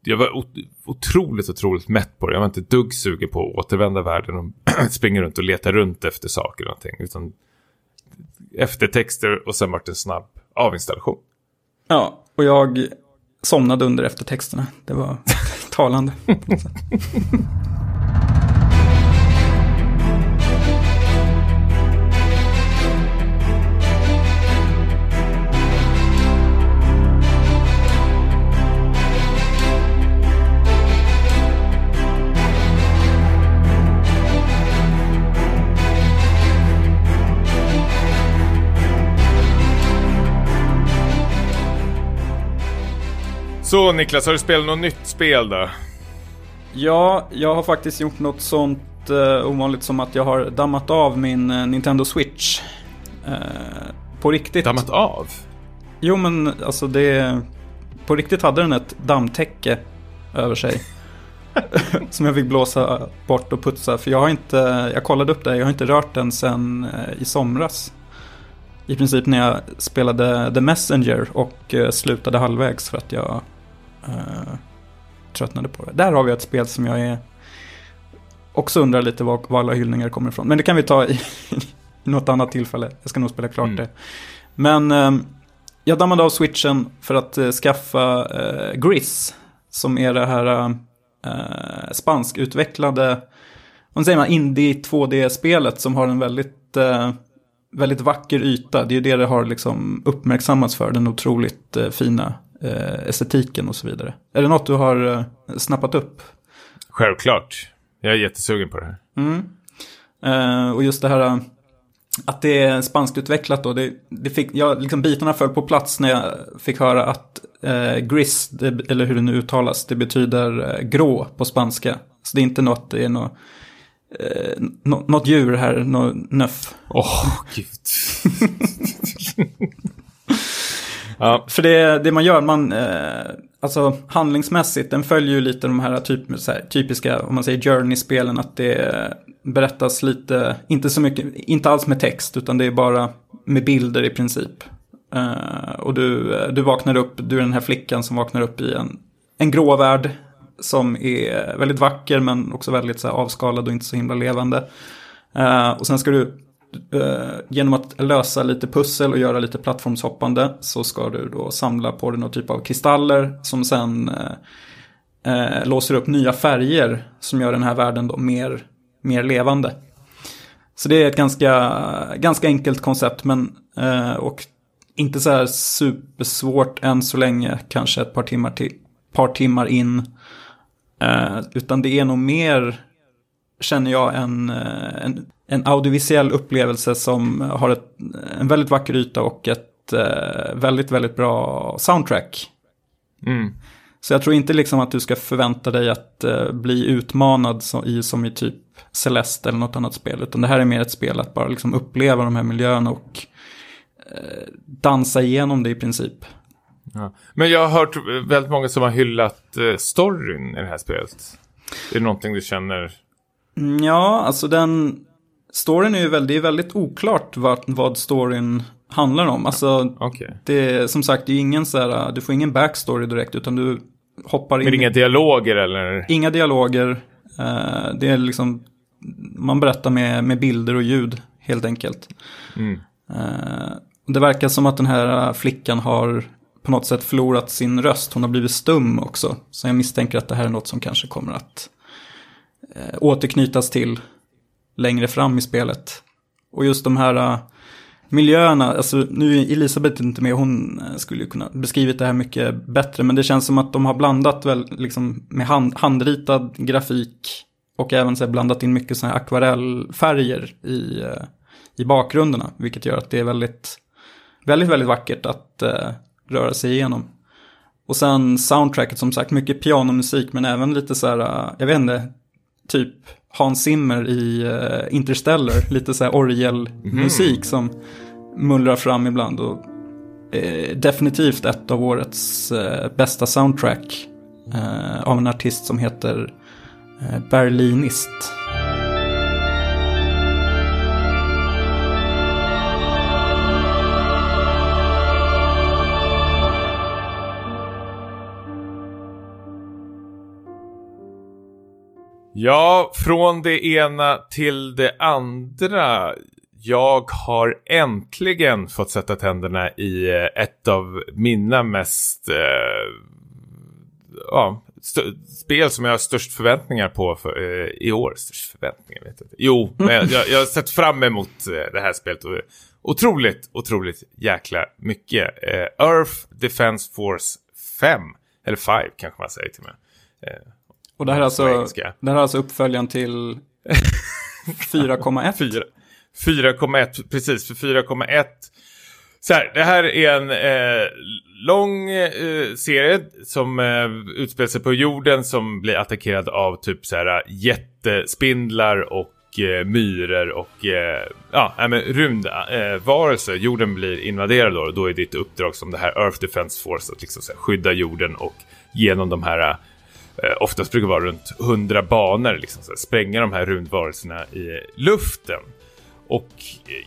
jag var otroligt, otroligt mätt på det. Jag var inte dugg sugen på att återvända världen och [CLEARS THROAT] springa runt och leta runt efter saker och någonting. Utan eftertexter och sen vart det en snabb avinstallation. Ja, och jag somnade under eftertexterna. Det var [LAUGHS] talande. [LAUGHS] Så Niklas, har du spelat något nytt spel då? Ja, jag har faktiskt gjort något sånt uh, ovanligt som att jag har dammat av min uh, Nintendo Switch. Uh, på riktigt. Dammat av? Jo, men alltså det... På riktigt hade den ett dammtäcke över sig. [LAUGHS] som jag fick blåsa bort och putsa. För jag har inte, jag kollade upp det, jag har inte rört den sen i somras. I princip när jag spelade The Messenger och slutade halvvägs för att jag uh, tröttnade på det. Där har vi ett spel som jag är också undrar lite var, var alla hyllningar kommer ifrån. Men det kan vi ta i, [LAUGHS] i något annat tillfälle. Jag ska nog spela klart mm. det. Men uh, jag dammade av switchen för att uh, skaffa uh, Gris. Som är det här uh, spanskutvecklade, vad säger man, indie 2D-spelet som har en väldigt, väldigt vacker yta. Det är ju det det har liksom uppmärksammats för, den otroligt fina eh, estetiken och så vidare. Är det något du har eh, snappat upp? Självklart. Jag är jättesugen på det här. Mm. Eh, och just det här eh, att det är spanskt utvecklat då. Det, det fick, jag, liksom bitarna föll på plats när jag fick höra att eh, gris, det, eller hur det nu uttalas, det betyder eh, grå på spanska. Så det är inte något, det är något, eh, något djur här, något nöff. Åh, oh, gud. [LAUGHS] Ja. För det, det man gör, man, eh, alltså handlingsmässigt, den följer ju lite de här, typ, så här typiska, om man säger journey-spelen, att det berättas lite, inte så mycket, inte alls med text, utan det är bara med bilder i princip. Eh, och du, du vaknar upp, du är den här flickan som vaknar upp i en, en grå värld som är väldigt vacker men också väldigt så här, avskalad och inte så himla levande. Eh, och sen ska du Eh, genom att lösa lite pussel och göra lite plattformshoppande så ska du då samla på dig någon typ av kristaller som sen eh, eh, låser upp nya färger som gör den här världen då mer, mer levande. Så det är ett ganska, ganska enkelt koncept men eh, och inte så här supersvårt än så länge, kanske ett par timmar, till, par timmar in. Eh, utan det är nog mer, känner jag, en, eh, en en audiovisuell upplevelse som har ett, en väldigt vacker yta och ett eh, väldigt, väldigt bra soundtrack. Mm. Så jag tror inte liksom att du ska förvänta dig att eh, bli utmanad som i, som i typ Celeste eller något annat spel. Utan det här är mer ett spel att bara liksom uppleva de här miljöerna och eh, dansa igenom det i princip. Ja. Men jag har hört väldigt många som har hyllat eh, storyn i det här spelet. Är det någonting du känner? Mm, ja, alltså den storyn är ju väldigt, det är väldigt oklart vad, vad storyn handlar om. Alltså, okay. det som sagt, det är ingen så här, du får ingen backstory direkt, utan du hoppar in. Men inga dialoger eller? Inga dialoger. Uh, det är liksom, man berättar med, med bilder och ljud helt enkelt. Mm. Uh, det verkar som att den här flickan har på något sätt förlorat sin röst. Hon har blivit stum också. Så jag misstänker att det här är något som kanske kommer att eh, återknytas till längre fram i spelet. Och just de här eh, miljöerna, alltså nu är Elisabeth inte med, hon eh, skulle ju kunna beskrivit det här mycket bättre, men det känns som att de har blandat väl liksom med hand, handritad grafik och även så här, blandat in mycket sådana här akvarellfärger i, eh, i bakgrunderna, vilket gör att det är väldigt, väldigt, väldigt vackert att röra sig igenom. Och sen soundtracket som sagt, mycket pianomusik men även lite så här, jag vet inte, typ Hans Zimmer i uh, Interstellar, lite så här orgelmusik mm. som mullrar fram ibland. Och, uh, definitivt ett av årets uh, bästa soundtrack av en artist som heter Berlinist. Ja, från det ena till det andra. Jag har äntligen fått sätta tänderna i eh, ett av mina mest... Eh, ja, spel som jag har störst förväntningar på för, eh, i år. Störst förväntningar, vet jag inte. Jo, men jag, jag, jag har sett fram emot eh, det här spelet. Och, otroligt, otroligt jäkla mycket. Eh, Earth Defense Force 5. Eller 5 kanske man säger till mig. Eh, och det här är alltså, det här är alltså uppföljaren till [LAUGHS] 4,1? 4,1, precis. För 4,1 så här, det här är en eh, lång eh, serie som eh, utspelar sig på jorden som blir attackerad av typ så här jättespindlar och eh, myror och eh, ja, men rymdvarelser. Eh, jorden blir invaderad då och då är ditt uppdrag som det här Earth Defense Force att liksom så här, skydda jorden och genom de här eh, oftast brukar det vara runt 100 banor, liksom, så här, spränga de här rymdvarelserna i luften. Och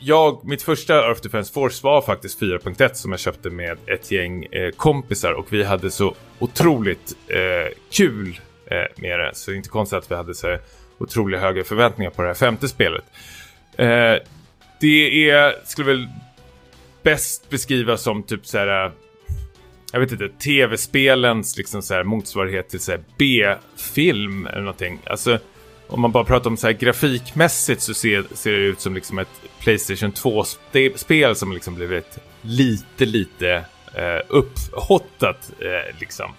jag, mitt första Earth Defense Force var faktiskt 4.1 som jag köpte med ett gäng eh, kompisar och vi hade så otroligt eh, kul eh, med det. Så det är inte konstigt att vi hade så otroligt höga förväntningar på det här femte spelet. Eh, det är, skulle väl bäst beskrivas som typ så här eh, jag vet inte, tv-spelens liksom så här motsvarighet till så B-film eller någonting. Alltså, om man bara pratar om så här grafikmässigt så ser, ser det ut som liksom ett Playstation 2-spel som liksom blivit lite, lite eh, upphottat eh, liksom.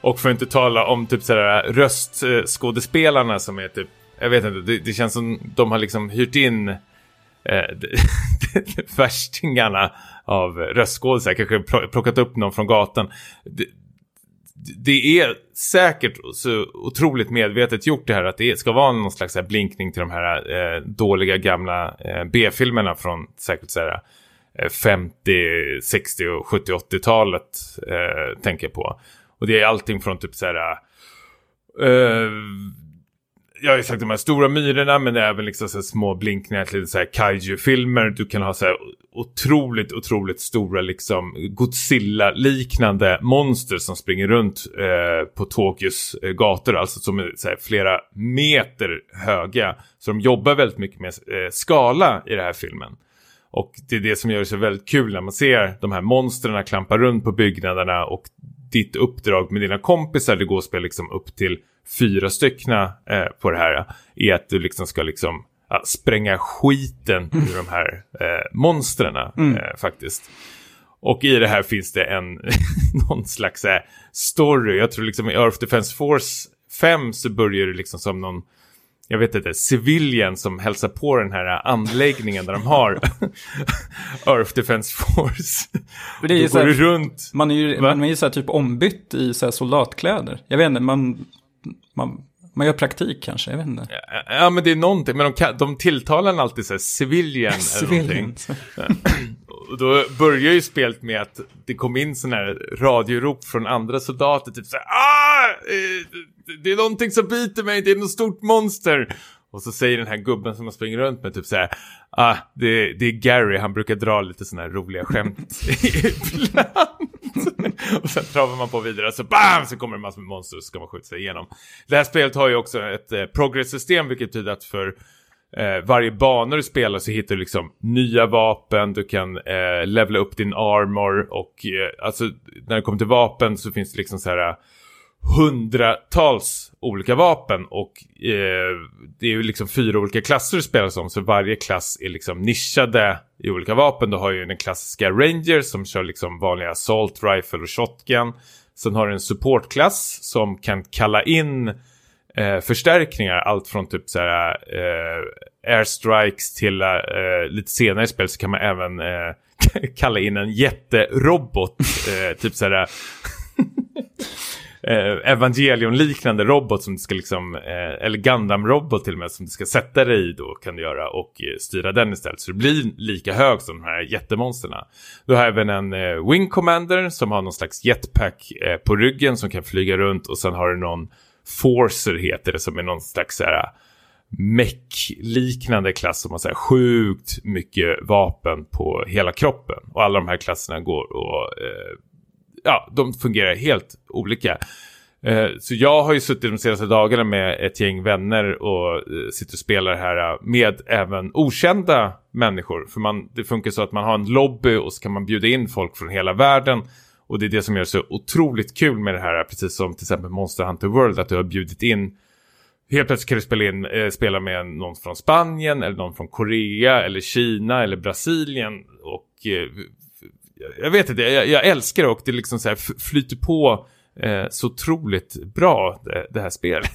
Och för att inte tala om typ sådär röstskådespelarna som är typ, jag vet inte, det, det känns som de har liksom hyrt in eh, [LAUGHS] värstingarna av röstskådisar, kanske plockat upp någon från gatan. Det, det är säkert så otroligt medvetet gjort det här att det ska vara någon slags här blinkning till de här eh, dåliga gamla eh, B-filmerna från säkert så här, eh, 50, 60 och 70, 80-talet eh, tänker jag på. Och det är allting från typ så här eh, jag har ju sagt de här stora myrorna men även liksom så små blinkningar till så här kaiju-filmer. Du kan ha så här otroligt, otroligt stora liksom Godzilla-liknande monster som springer runt eh, på Tokyos eh, gator. Alltså som är så här, flera meter höga. Så de jobbar väldigt mycket med eh, skala i den här filmen. Och det är det som gör det så väldigt kul när man ser de här monstren klampa runt på byggnaderna och ditt uppdrag med dina kompisar, det går att spela liksom upp till fyra styckna eh, på det här, är att du liksom ska liksom ja, spränga skiten ur de här eh, monstren mm. eh, faktiskt. Och i det här finns det en [LAUGHS] någon slags eh, story. Jag tror liksom i Earth Defense Force 5 så börjar det liksom som någon jag vet inte, civilian som hälsar på den här anläggningen där de har [LAUGHS] Earth Defense Force. Men det är Då går du runt. Man är ju, man är ju så typ ombytt i så soldatkläder. Jag vet inte, man, man, man gör praktik kanske, jag vet inte. Ja, ja men det är någonting, men de, de tilltalar alltid så här civilian, [LAUGHS] civilian. eller någonting. Och då börjar ju spelet med att det kom in sådana här radiorop från andra soldater, typ såhär ah! Eh, det är någonting som biter mig, det är något stort monster. Och så säger den här gubben som man springer runt med typ så här, ah, det, det är Gary, han brukar dra lite sådana här roliga skämt [LAUGHS] ibland. [LAUGHS] och sen travar man på vidare, och så bam, så kommer det en massa monster och så ska man skjuta sig igenom. Det här spelet har ju också ett eh, progress-system, vilket betyder att för eh, varje bana du spelar så hittar du liksom nya vapen, du kan eh, levela upp din armor och eh, alltså när det kommer till vapen så finns det liksom så här hundratals olika vapen och eh, det är ju liksom fyra olika klasser du spelar som så varje klass är liksom nischade i olika vapen. Du har ju den klassiska Ranger som kör liksom vanliga assault rifle och shotgun. Sen har du en supportklass som kan kalla in eh, förstärkningar. Allt från typ så här eh, airstrikes till eh, lite senare i spel så kan man även eh, [LAUGHS] kalla in en jätterobot. Eh, typ så här eh, Evangelion-liknande robot som du ska liksom, eh, eller Gundam-robot till och med som du ska sätta dig i då kan du göra och eh, styra den istället. Så du blir lika hög som de här jättemonsterna. Du har även en eh, Wing Commander som har någon slags jetpack eh, på ryggen som kan flyga runt och sen har du någon Forcer heter det som är någon slags så här mech-liknande klass som har så här sjukt mycket vapen på hela kroppen. Och alla de här klasserna går och eh, ja, de fungerar helt olika. Eh, så jag har ju suttit de senaste dagarna med ett gäng vänner och eh, sitter och spelar här eh, med även okända människor. För man, det funkar så att man har en lobby och så kan man bjuda in folk från hela världen. Och det är det som gör det så otroligt kul med det här, precis som till exempel Monster Hunter World, att du har bjudit in Helt plötsligt kan du spela, in, eh, spela med någon från Spanien eller någon från Korea eller Kina eller Brasilien. Och eh, jag vet inte, jag, jag, älskar det och det liksom så här flyter på eh, så otroligt bra det, det här spelet.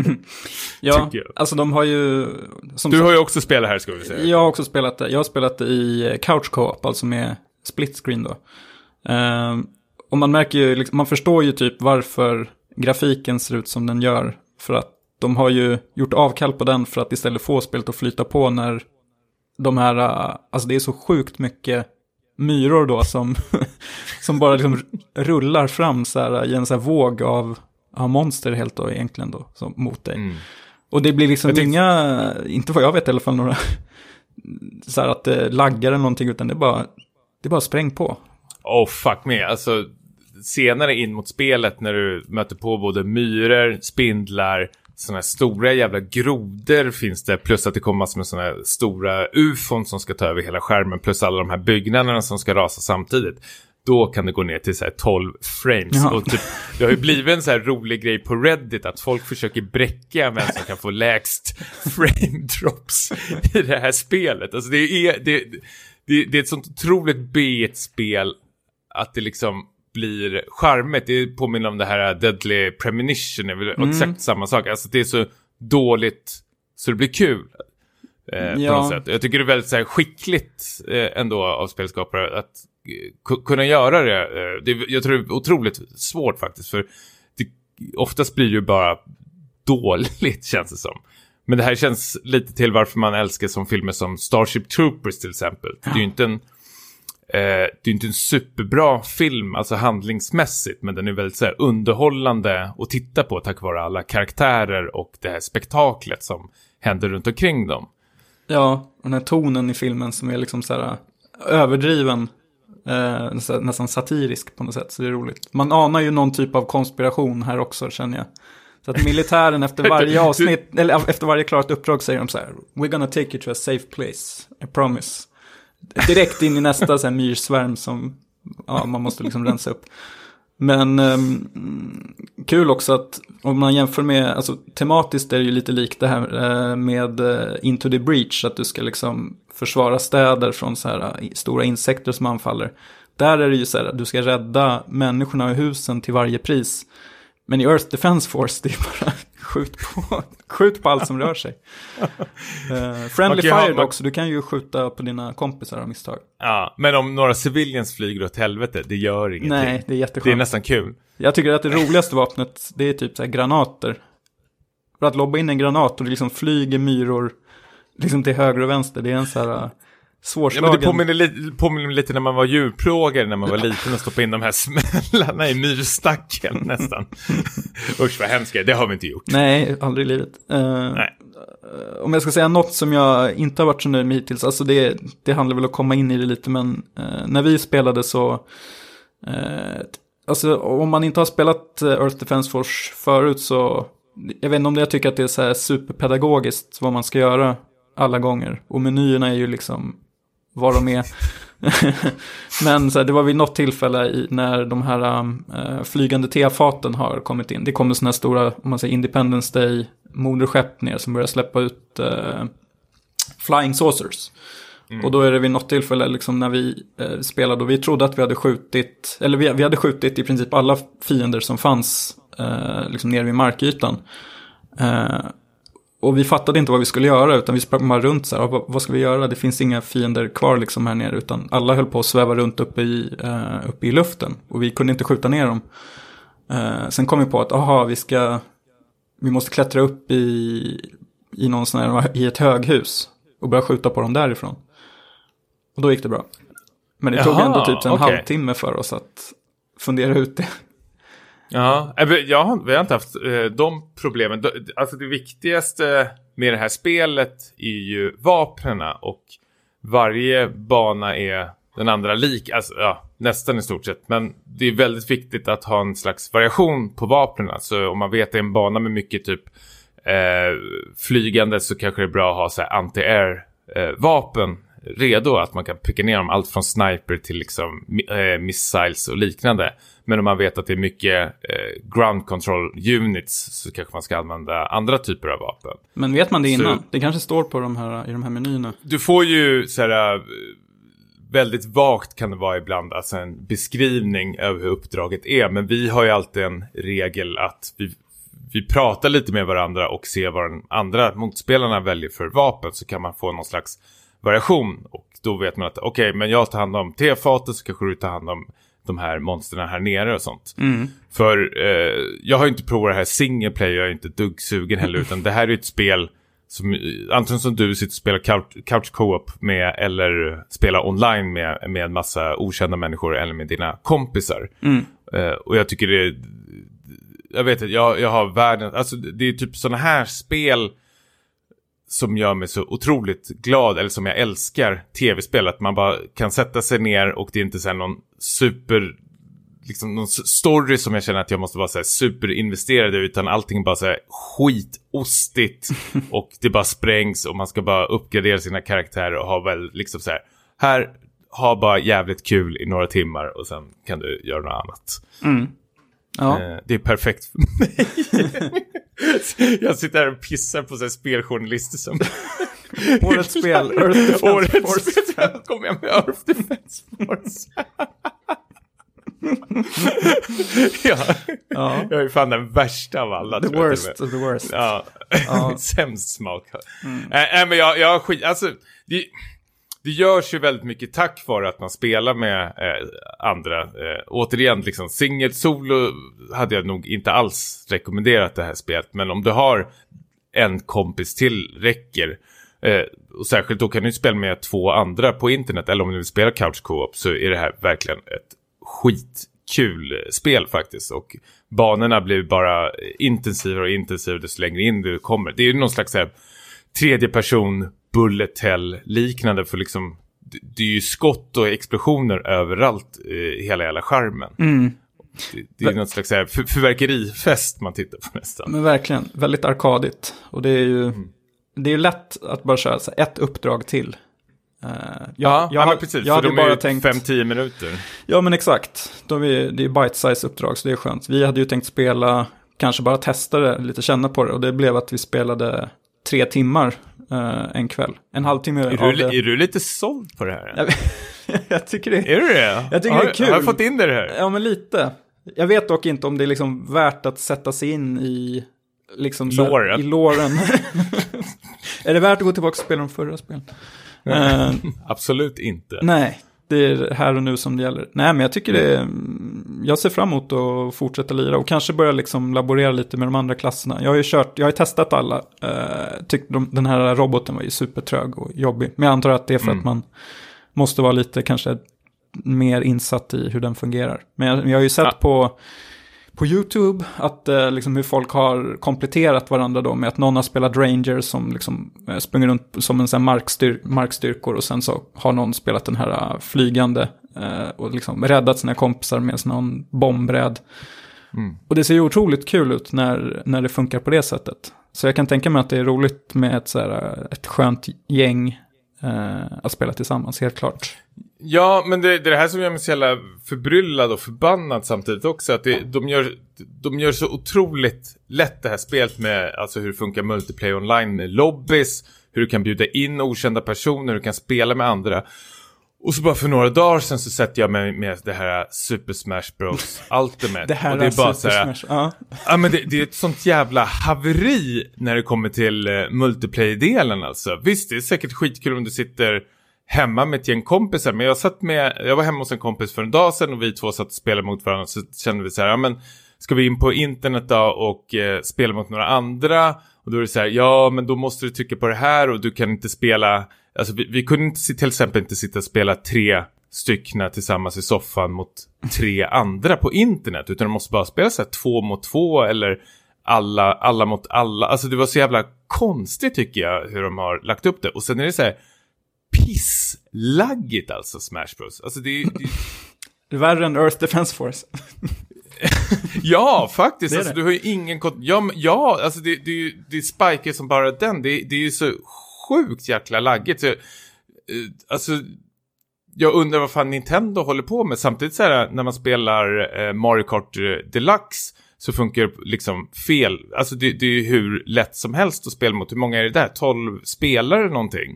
[LAUGHS] ja, alltså de har ju... du har ju också spelat här ska vi säga. Jag har också spelat det. Jag har spelat det i Couch Co-op, alltså med split screen då. Uh, och man märker ju, liksom, man förstår ju typ varför grafiken ser ut som den gör. För att de har ju gjort avkall på den för att istället få spelet att flyta på när de här, alltså det är så sjukt mycket myror då som, [LAUGHS] som bara liksom rullar fram så här i en så våg av, av monster helt då egentligen då, som, mot dig. Mm. Och det blir liksom tänkte... inga, inte vad jag vet i alla fall, några, så här att det laggar eller någonting, utan det är bara, det är bara spräng på. Oh fuck me, alltså senare in mot spelet när du möter på både myror, spindlar, sådana här stora jävla grodor finns det. Plus att det kommer massor med sådana här stora ufon som ska ta över hela skärmen. Plus alla de här byggnaderna som ska rasa samtidigt. Då kan det gå ner till så här 12 frames. Ja. Och typ, det har ju blivit en så här rolig grej på Reddit att folk försöker bräcka vem som kan få lägst frame drops i det här spelet. Alltså det är, det, det, det är ett sånt otroligt b spel att det liksom blir charmigt. Det påminner om det här Deadly Premonition. Det är väl mm. exakt samma sak. Alltså det är så dåligt så det blir kul. Eh, ja. På något sätt. Jag tycker det är väldigt så här, skickligt eh, ändå av spelskapare att eh, kunna göra det. Eh, det. Jag tror det är otroligt svårt faktiskt. För det, oftast blir det ju bara [LAUGHS] dåligt känns det som. Men det här känns lite till varför man älskar som filmer som Starship Troopers till exempel. Ja. Det är ju inte en Eh, det är inte en superbra film, alltså handlingsmässigt, men den är väldigt så här, underhållande att titta på tack vare alla karaktärer och det här spektaklet som händer runt omkring dem. Ja, och den här tonen i filmen som är liksom så här överdriven, eh, nästan satirisk på något sätt, så det är roligt. Man anar ju någon typ av konspiration här också, känner jag. Så att militären efter varje [LAUGHS] avsnitt, eller efter varje klarat uppdrag säger de så här, We're gonna take you to a safe place, I promise direkt in i nästa så här, myrsvärm som ja, man måste liksom rensa upp. Men um, kul också att om man jämför med, alltså tematiskt är det ju lite likt det här eh, med eh, Into the Breach, att du ska liksom försvara städer från så här eh, stora insekter som anfaller. Där är det ju så här, att du ska rädda människorna och husen till varje pris. Men i Earth Defense Force, det är bara skjut på, [LAUGHS] skjut på allt som rör sig. Uh, [LAUGHS] friendly okay, fire dock, så du kan ju skjuta på dina kompisar av misstag. Ja, men om några civilians flyger åt helvete, det gör ingenting. Nej, det är jätteskönt. Det är nästan kul. Jag tycker att det roligaste vapnet, det är typ så här granater. För att lobba in en granat och det liksom flyger myror liksom till höger och vänster, det är en så här svårslagen. Ja, men det påminner lite, påminner lite när man var djurplågare när man var liten och stoppade in de här smällarna i myrstacken [LAUGHS] nästan. Usch vad hemskt, det har vi inte gjort. Nej, aldrig i livet. Uh, Nej. Om jag ska säga något som jag inte har varit så nöjd med hittills, alltså det, det handlar väl om att komma in i det lite, men uh, när vi spelade så, uh, alltså om man inte har spelat Earth Defense Force förut så, jag vet inte om det jag tycker att det är så här superpedagogiskt vad man ska göra alla gånger. Och menyerna är ju liksom vad de är. [LAUGHS] Men så här, det var vid något tillfälle i, när de här äh, flygande tefaten har kommit in. Det kommer sådana här stora, om man säger Independence Day, moderskepp ner som börjar släppa ut äh, flying saucers. Mm. Och då är det vid något tillfälle liksom när vi eh, spelade och vi trodde att vi hade skjutit, eller vi, vi hade skjutit i princip alla fiender som fanns eh, liksom nere vid markytan. Eh, och vi fattade inte vad vi skulle göra utan vi sprang bara runt så här, vad, vad, ska vi göra? Det finns inga fiender kvar liksom här nere utan alla höll på att sväva runt uppe i, eh, uppe i luften och vi kunde inte skjuta ner dem. Eh, sen kom vi på att, aha, vi ska, vi måste klättra upp i, i någon sån här, i ett höghus och börja skjuta på dem därifrån. Och då gick det bra. Men det Jaha, tog ändå typ en okay. halvtimme för oss att fundera ut det. Ja, eh, jag har, vi har inte haft eh, de problemen. Alltså det viktigaste med det här spelet är ju vapnena och varje bana är den andra lik, alltså ja, nästan i stort sett. Men det är väldigt viktigt att ha en slags variation på vapnen. Så om man vet att det är en bana med mycket typ eh, flygande så kanske det är bra att ha så anti-air eh, vapen redo. Att man kan picka ner dem allt från sniper till liksom eh, missiles och liknande. Men om man vet att det är mycket eh, ground control units så kanske man ska använda andra typer av vapen. Men vet man det innan? Så, det kanske står på de här, i de här menyerna. Du får ju så här, eh, väldigt vagt kan det vara ibland, alltså en beskrivning över hur uppdraget är. Men vi har ju alltid en regel att vi, vi pratar lite med varandra och ser vad den andra motspelarna väljer för vapen så kan man få någon slags variation. Och då vet man att okej, okay, men jag tar hand om tefatet så kanske du tar hand om de här monstren här nere och sånt. Mm. För eh, jag har inte provat det här single player, jag är inte dugg sugen heller, [LAUGHS] utan det här är ett spel som antingen som du sitter och spelar couch, couch co-op med eller spelar online med, med en massa okända människor eller med dina kompisar. Mm. Eh, och jag tycker det jag vet inte, jag, jag har världen, alltså det är typ sådana här spel som gör mig så otroligt glad, eller som jag älskar tv-spel, att man bara kan sätta sig ner och det är inte så någon super, liksom någon story som jag känner att jag måste vara så här superinvesterad i, utan allting bara så här skitostigt [LAUGHS] och det bara sprängs och man ska bara uppgradera sina karaktärer och ha väl liksom så här, här, ha bara jävligt kul i några timmar och sen kan du göra något annat. Mm. Ja. Eh, det är perfekt för [LAUGHS] mig. jag sitter här och pissar på så speljournalister som... [LAUGHS] Årets spel, [LAUGHS] Earth Defense Årets Force. spel, kommer jag med Earth Defense Force. ja. ja, jag är fan den värsta av alla. The worst of the worst. Ja, ja. sämst smak. Mm. Äh, men jag, jag skit, alltså, det, det görs ju väldigt mycket tack vare att man spelar med eh, andra. Eh, återigen, liksom singel solo hade jag nog inte alls rekommenderat det här spelet. Men om du har en kompis till räcker. Eh, och särskilt då kan du spela med två andra på internet. Eller om du vill spela couch co-op så är det här verkligen ett skitkul spel faktiskt. Och banorna blir bara intensivare och intensivare desto längre in du kommer. Det är ju någon slags här, tredje person bullet hell liknande för liksom det är ju skott och explosioner överallt i hela jävla skärmen. Mm. Det, det, är något slags här för, förverkerifest man tittar på nästan. Men verkligen, väldigt arkadigt. Och det är ju, mm. det är ju lätt att bara köra ett uppdrag till. Uh, ja, jag, ja, precis. Jag för de bara är tänkt... 5-10 minuter. Ja, men exakt. De är, det är bite-size uppdrag, så det är skönt. Vi hade ju tänkt spela, kanske bara testa det, lite känna på det. Och det blev att vi spelade tre timmar uh, en kväll. En halvtimme är du, det. är du lite såld på det här? jag [LAUGHS] tycker det är... du det? Jag tycker har, det är kul. Har du fått in det här? Ja, men lite. Jag vet dock inte om det är liksom värt att sätta sig in i... Liksom låren. I låren. [LAUGHS] är det värt att gå tillbaka och spela de förra spelen? Uh, [LAUGHS] Absolut inte. Nej, det är här och nu som det gäller. Nej, men jag tycker det är, jag ser fram emot att fortsätta lira och kanske börja liksom laborera lite med de andra klasserna. Jag har ju kört, jag har testat alla. Uh, tyckte de, den här roboten var ju supertrög och jobbig. Men jag antar att det är för mm. att man måste vara lite kanske mer insatt i hur den fungerar. Men jag, jag har ju sett ja. på på YouTube, att eh, liksom hur folk har kompletterat varandra då med att någon har spelat Ranger som liksom eh, sprungit runt som en sån markstyr markstyrkor och sen så har någon spelat den här uh, flygande eh, och liksom räddat sina kompisar med någon bombräd. Mm. Och det ser ju otroligt kul ut när, när det funkar på det sättet. Så jag kan tänka mig att det är roligt med ett, så här, ett skönt gäng eh, att spela tillsammans, helt klart. Ja, men det, det är det här som gör mig så jävla förbryllad och förbannad samtidigt också. Att det, de, gör, de gör så otroligt lätt det här spelet med alltså hur det funkar multiplayer online med lobbys, hur du kan bjuda in okända personer, hur du kan spela med andra. Och så bara för några dagar sedan så sätter jag mig med det här Super Smash Bros [LAUGHS] Ultimate. Det här och det är bara så Super här, Smash. Ja. Ja men det, det är ett sånt jävla haveri när det kommer till uh, multiplayer-delen alltså. Visst, det är säkert skitkul om du sitter hemma med ett gäng kompisar. Men jag satt med, jag var hemma hos en kompis för en dag sedan och vi två satt och spelade mot varandra. Så kände vi så här, ja men ska vi in på internet då och uh, spela mot några andra? Och då är det så här, ja men då måste du trycka på det här och du kan inte spela, alltså vi, vi kunde inte, till exempel inte sitta och spela tre styckna tillsammans i soffan mot tre andra på internet. Utan du måste bara spela så här två mot två eller alla, alla mot alla. Alltså det var så jävla konstigt tycker jag hur de har lagt upp det. Och sen är det så här pisslaggigt alltså Smash Bros. Alltså det är... Det, [LAUGHS] Det är värre än Earth Defense Force. [LAUGHS] ja, faktiskt. Det är alltså det. du har ju ingen... kont- Ja, ja alltså det, det, är ju- det spikar som bara den. Det, det är ju så sjukt jäkla laggigt. Så, eh, alltså... Jag undrar vad fan Nintendo håller på med. Samtidigt så här när man spelar eh, Mario Kart eh, Deluxe så funkar det liksom fel. Alltså det, det är ju hur lätt som helst att spela mot. Hur många är det där? 12 spelare någonting.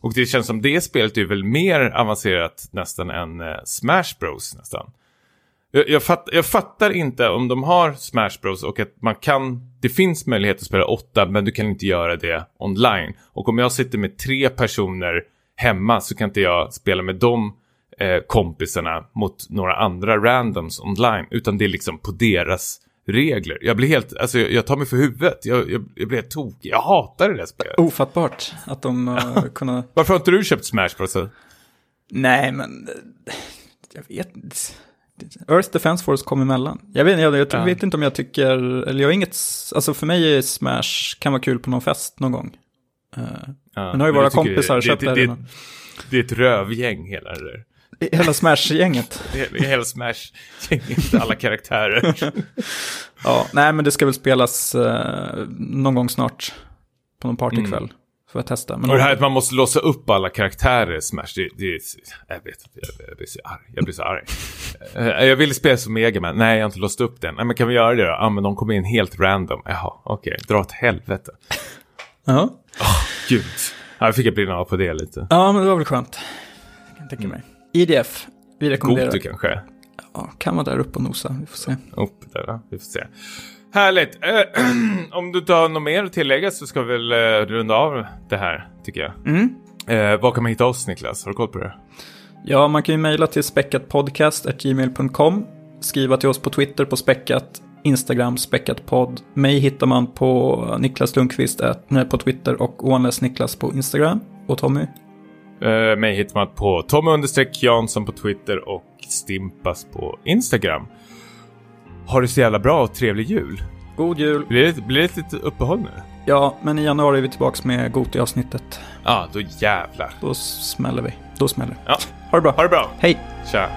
Och det känns som det spelet är väl mer avancerat nästan än eh, Smash Bros nästan. Jag, jag, fatt, jag fattar inte om de har Smash Bros och att man kan, det finns möjlighet att spela åtta men du kan inte göra det online. Och om jag sitter med tre personer hemma så kan inte jag spela med de eh, kompisarna mot några andra randoms online. Utan det är liksom på deras regler. Jag blir helt, alltså jag, jag tar mig för huvudet. Jag, jag, jag blir helt tokig. Jag hatar det där spelet. Ofattbart att de uh, [LAUGHS] kunna... Varför har inte du köpt Smash Bros? Nej, men... eh, Jag vet inte. Earth Defense Force kom emellan. Jag vet, jag, jag Ja. vet inte om jag tycker... Eller jag har inget... Alltså för mig är Smash kan vara kul på någon fest någon gång. Eh, Ja, Men nu har ju våra jag kompisar det, köpt det, det det, det är ett rövgäng hela det där. Hela Smash-gänget. [LAUGHS] Hela Smash-gänget, alla karaktärer. [LAUGHS] Ja, nej men det ska väl spelas eh, någon gång snart. På någon partykväll. Får jag testa. Men Mm. Och det här att man måste låsa upp alla karaktärer i Smash, det, det. Jag vet inte, jag, jag blir så arg. Jag blir så arg. Eh, jag vill spela som Mega Man. Nej, jag har inte låst upp den. Nej, men kan vi göra det då? Ja, men de kommer in helt random. Jaha, okej. Dra åt helvete. ja. Gud. Ja, jag fick jag brinna av på det lite. ja, men det var väl skönt. Jag kan tänka mig. IDF. Vi rekommenderar. Gotu kanske? Ja, kan vara där uppe och nosa. Vi får se. Upp där, va? Vi får se. Härligt. Eh, [CLEARS THROAT] om du inte har något mer att tillägga så ska vi väl eh, runda av det här, tycker jag. Mm. Eh, var kan man hitta oss, Niklas? Har du koll på det? Ja, man kan ju mejla till späckatpodcast.gmail.com. Skriva till oss på Twitter på späckat. Instagram späckatpodd. Mig hittar man på Niklas Lundqvist på Twitter och Oanless Niklas på Instagram. Och Tommy? Uh, mig hittar man på Tommy Jansson på Twitter och Stimpas på Instagram. Ha det så jävla bra och trevlig jul. God jul! Blir det, blir det ett litet uppehåll nu? Ja, men i januari är vi tillbaka med Goti-avsnittet. Ja, ah, då jävlar. Då smäller vi. Då smäller det. Ja, Ha det bra. ha det bra. Hej! Tja.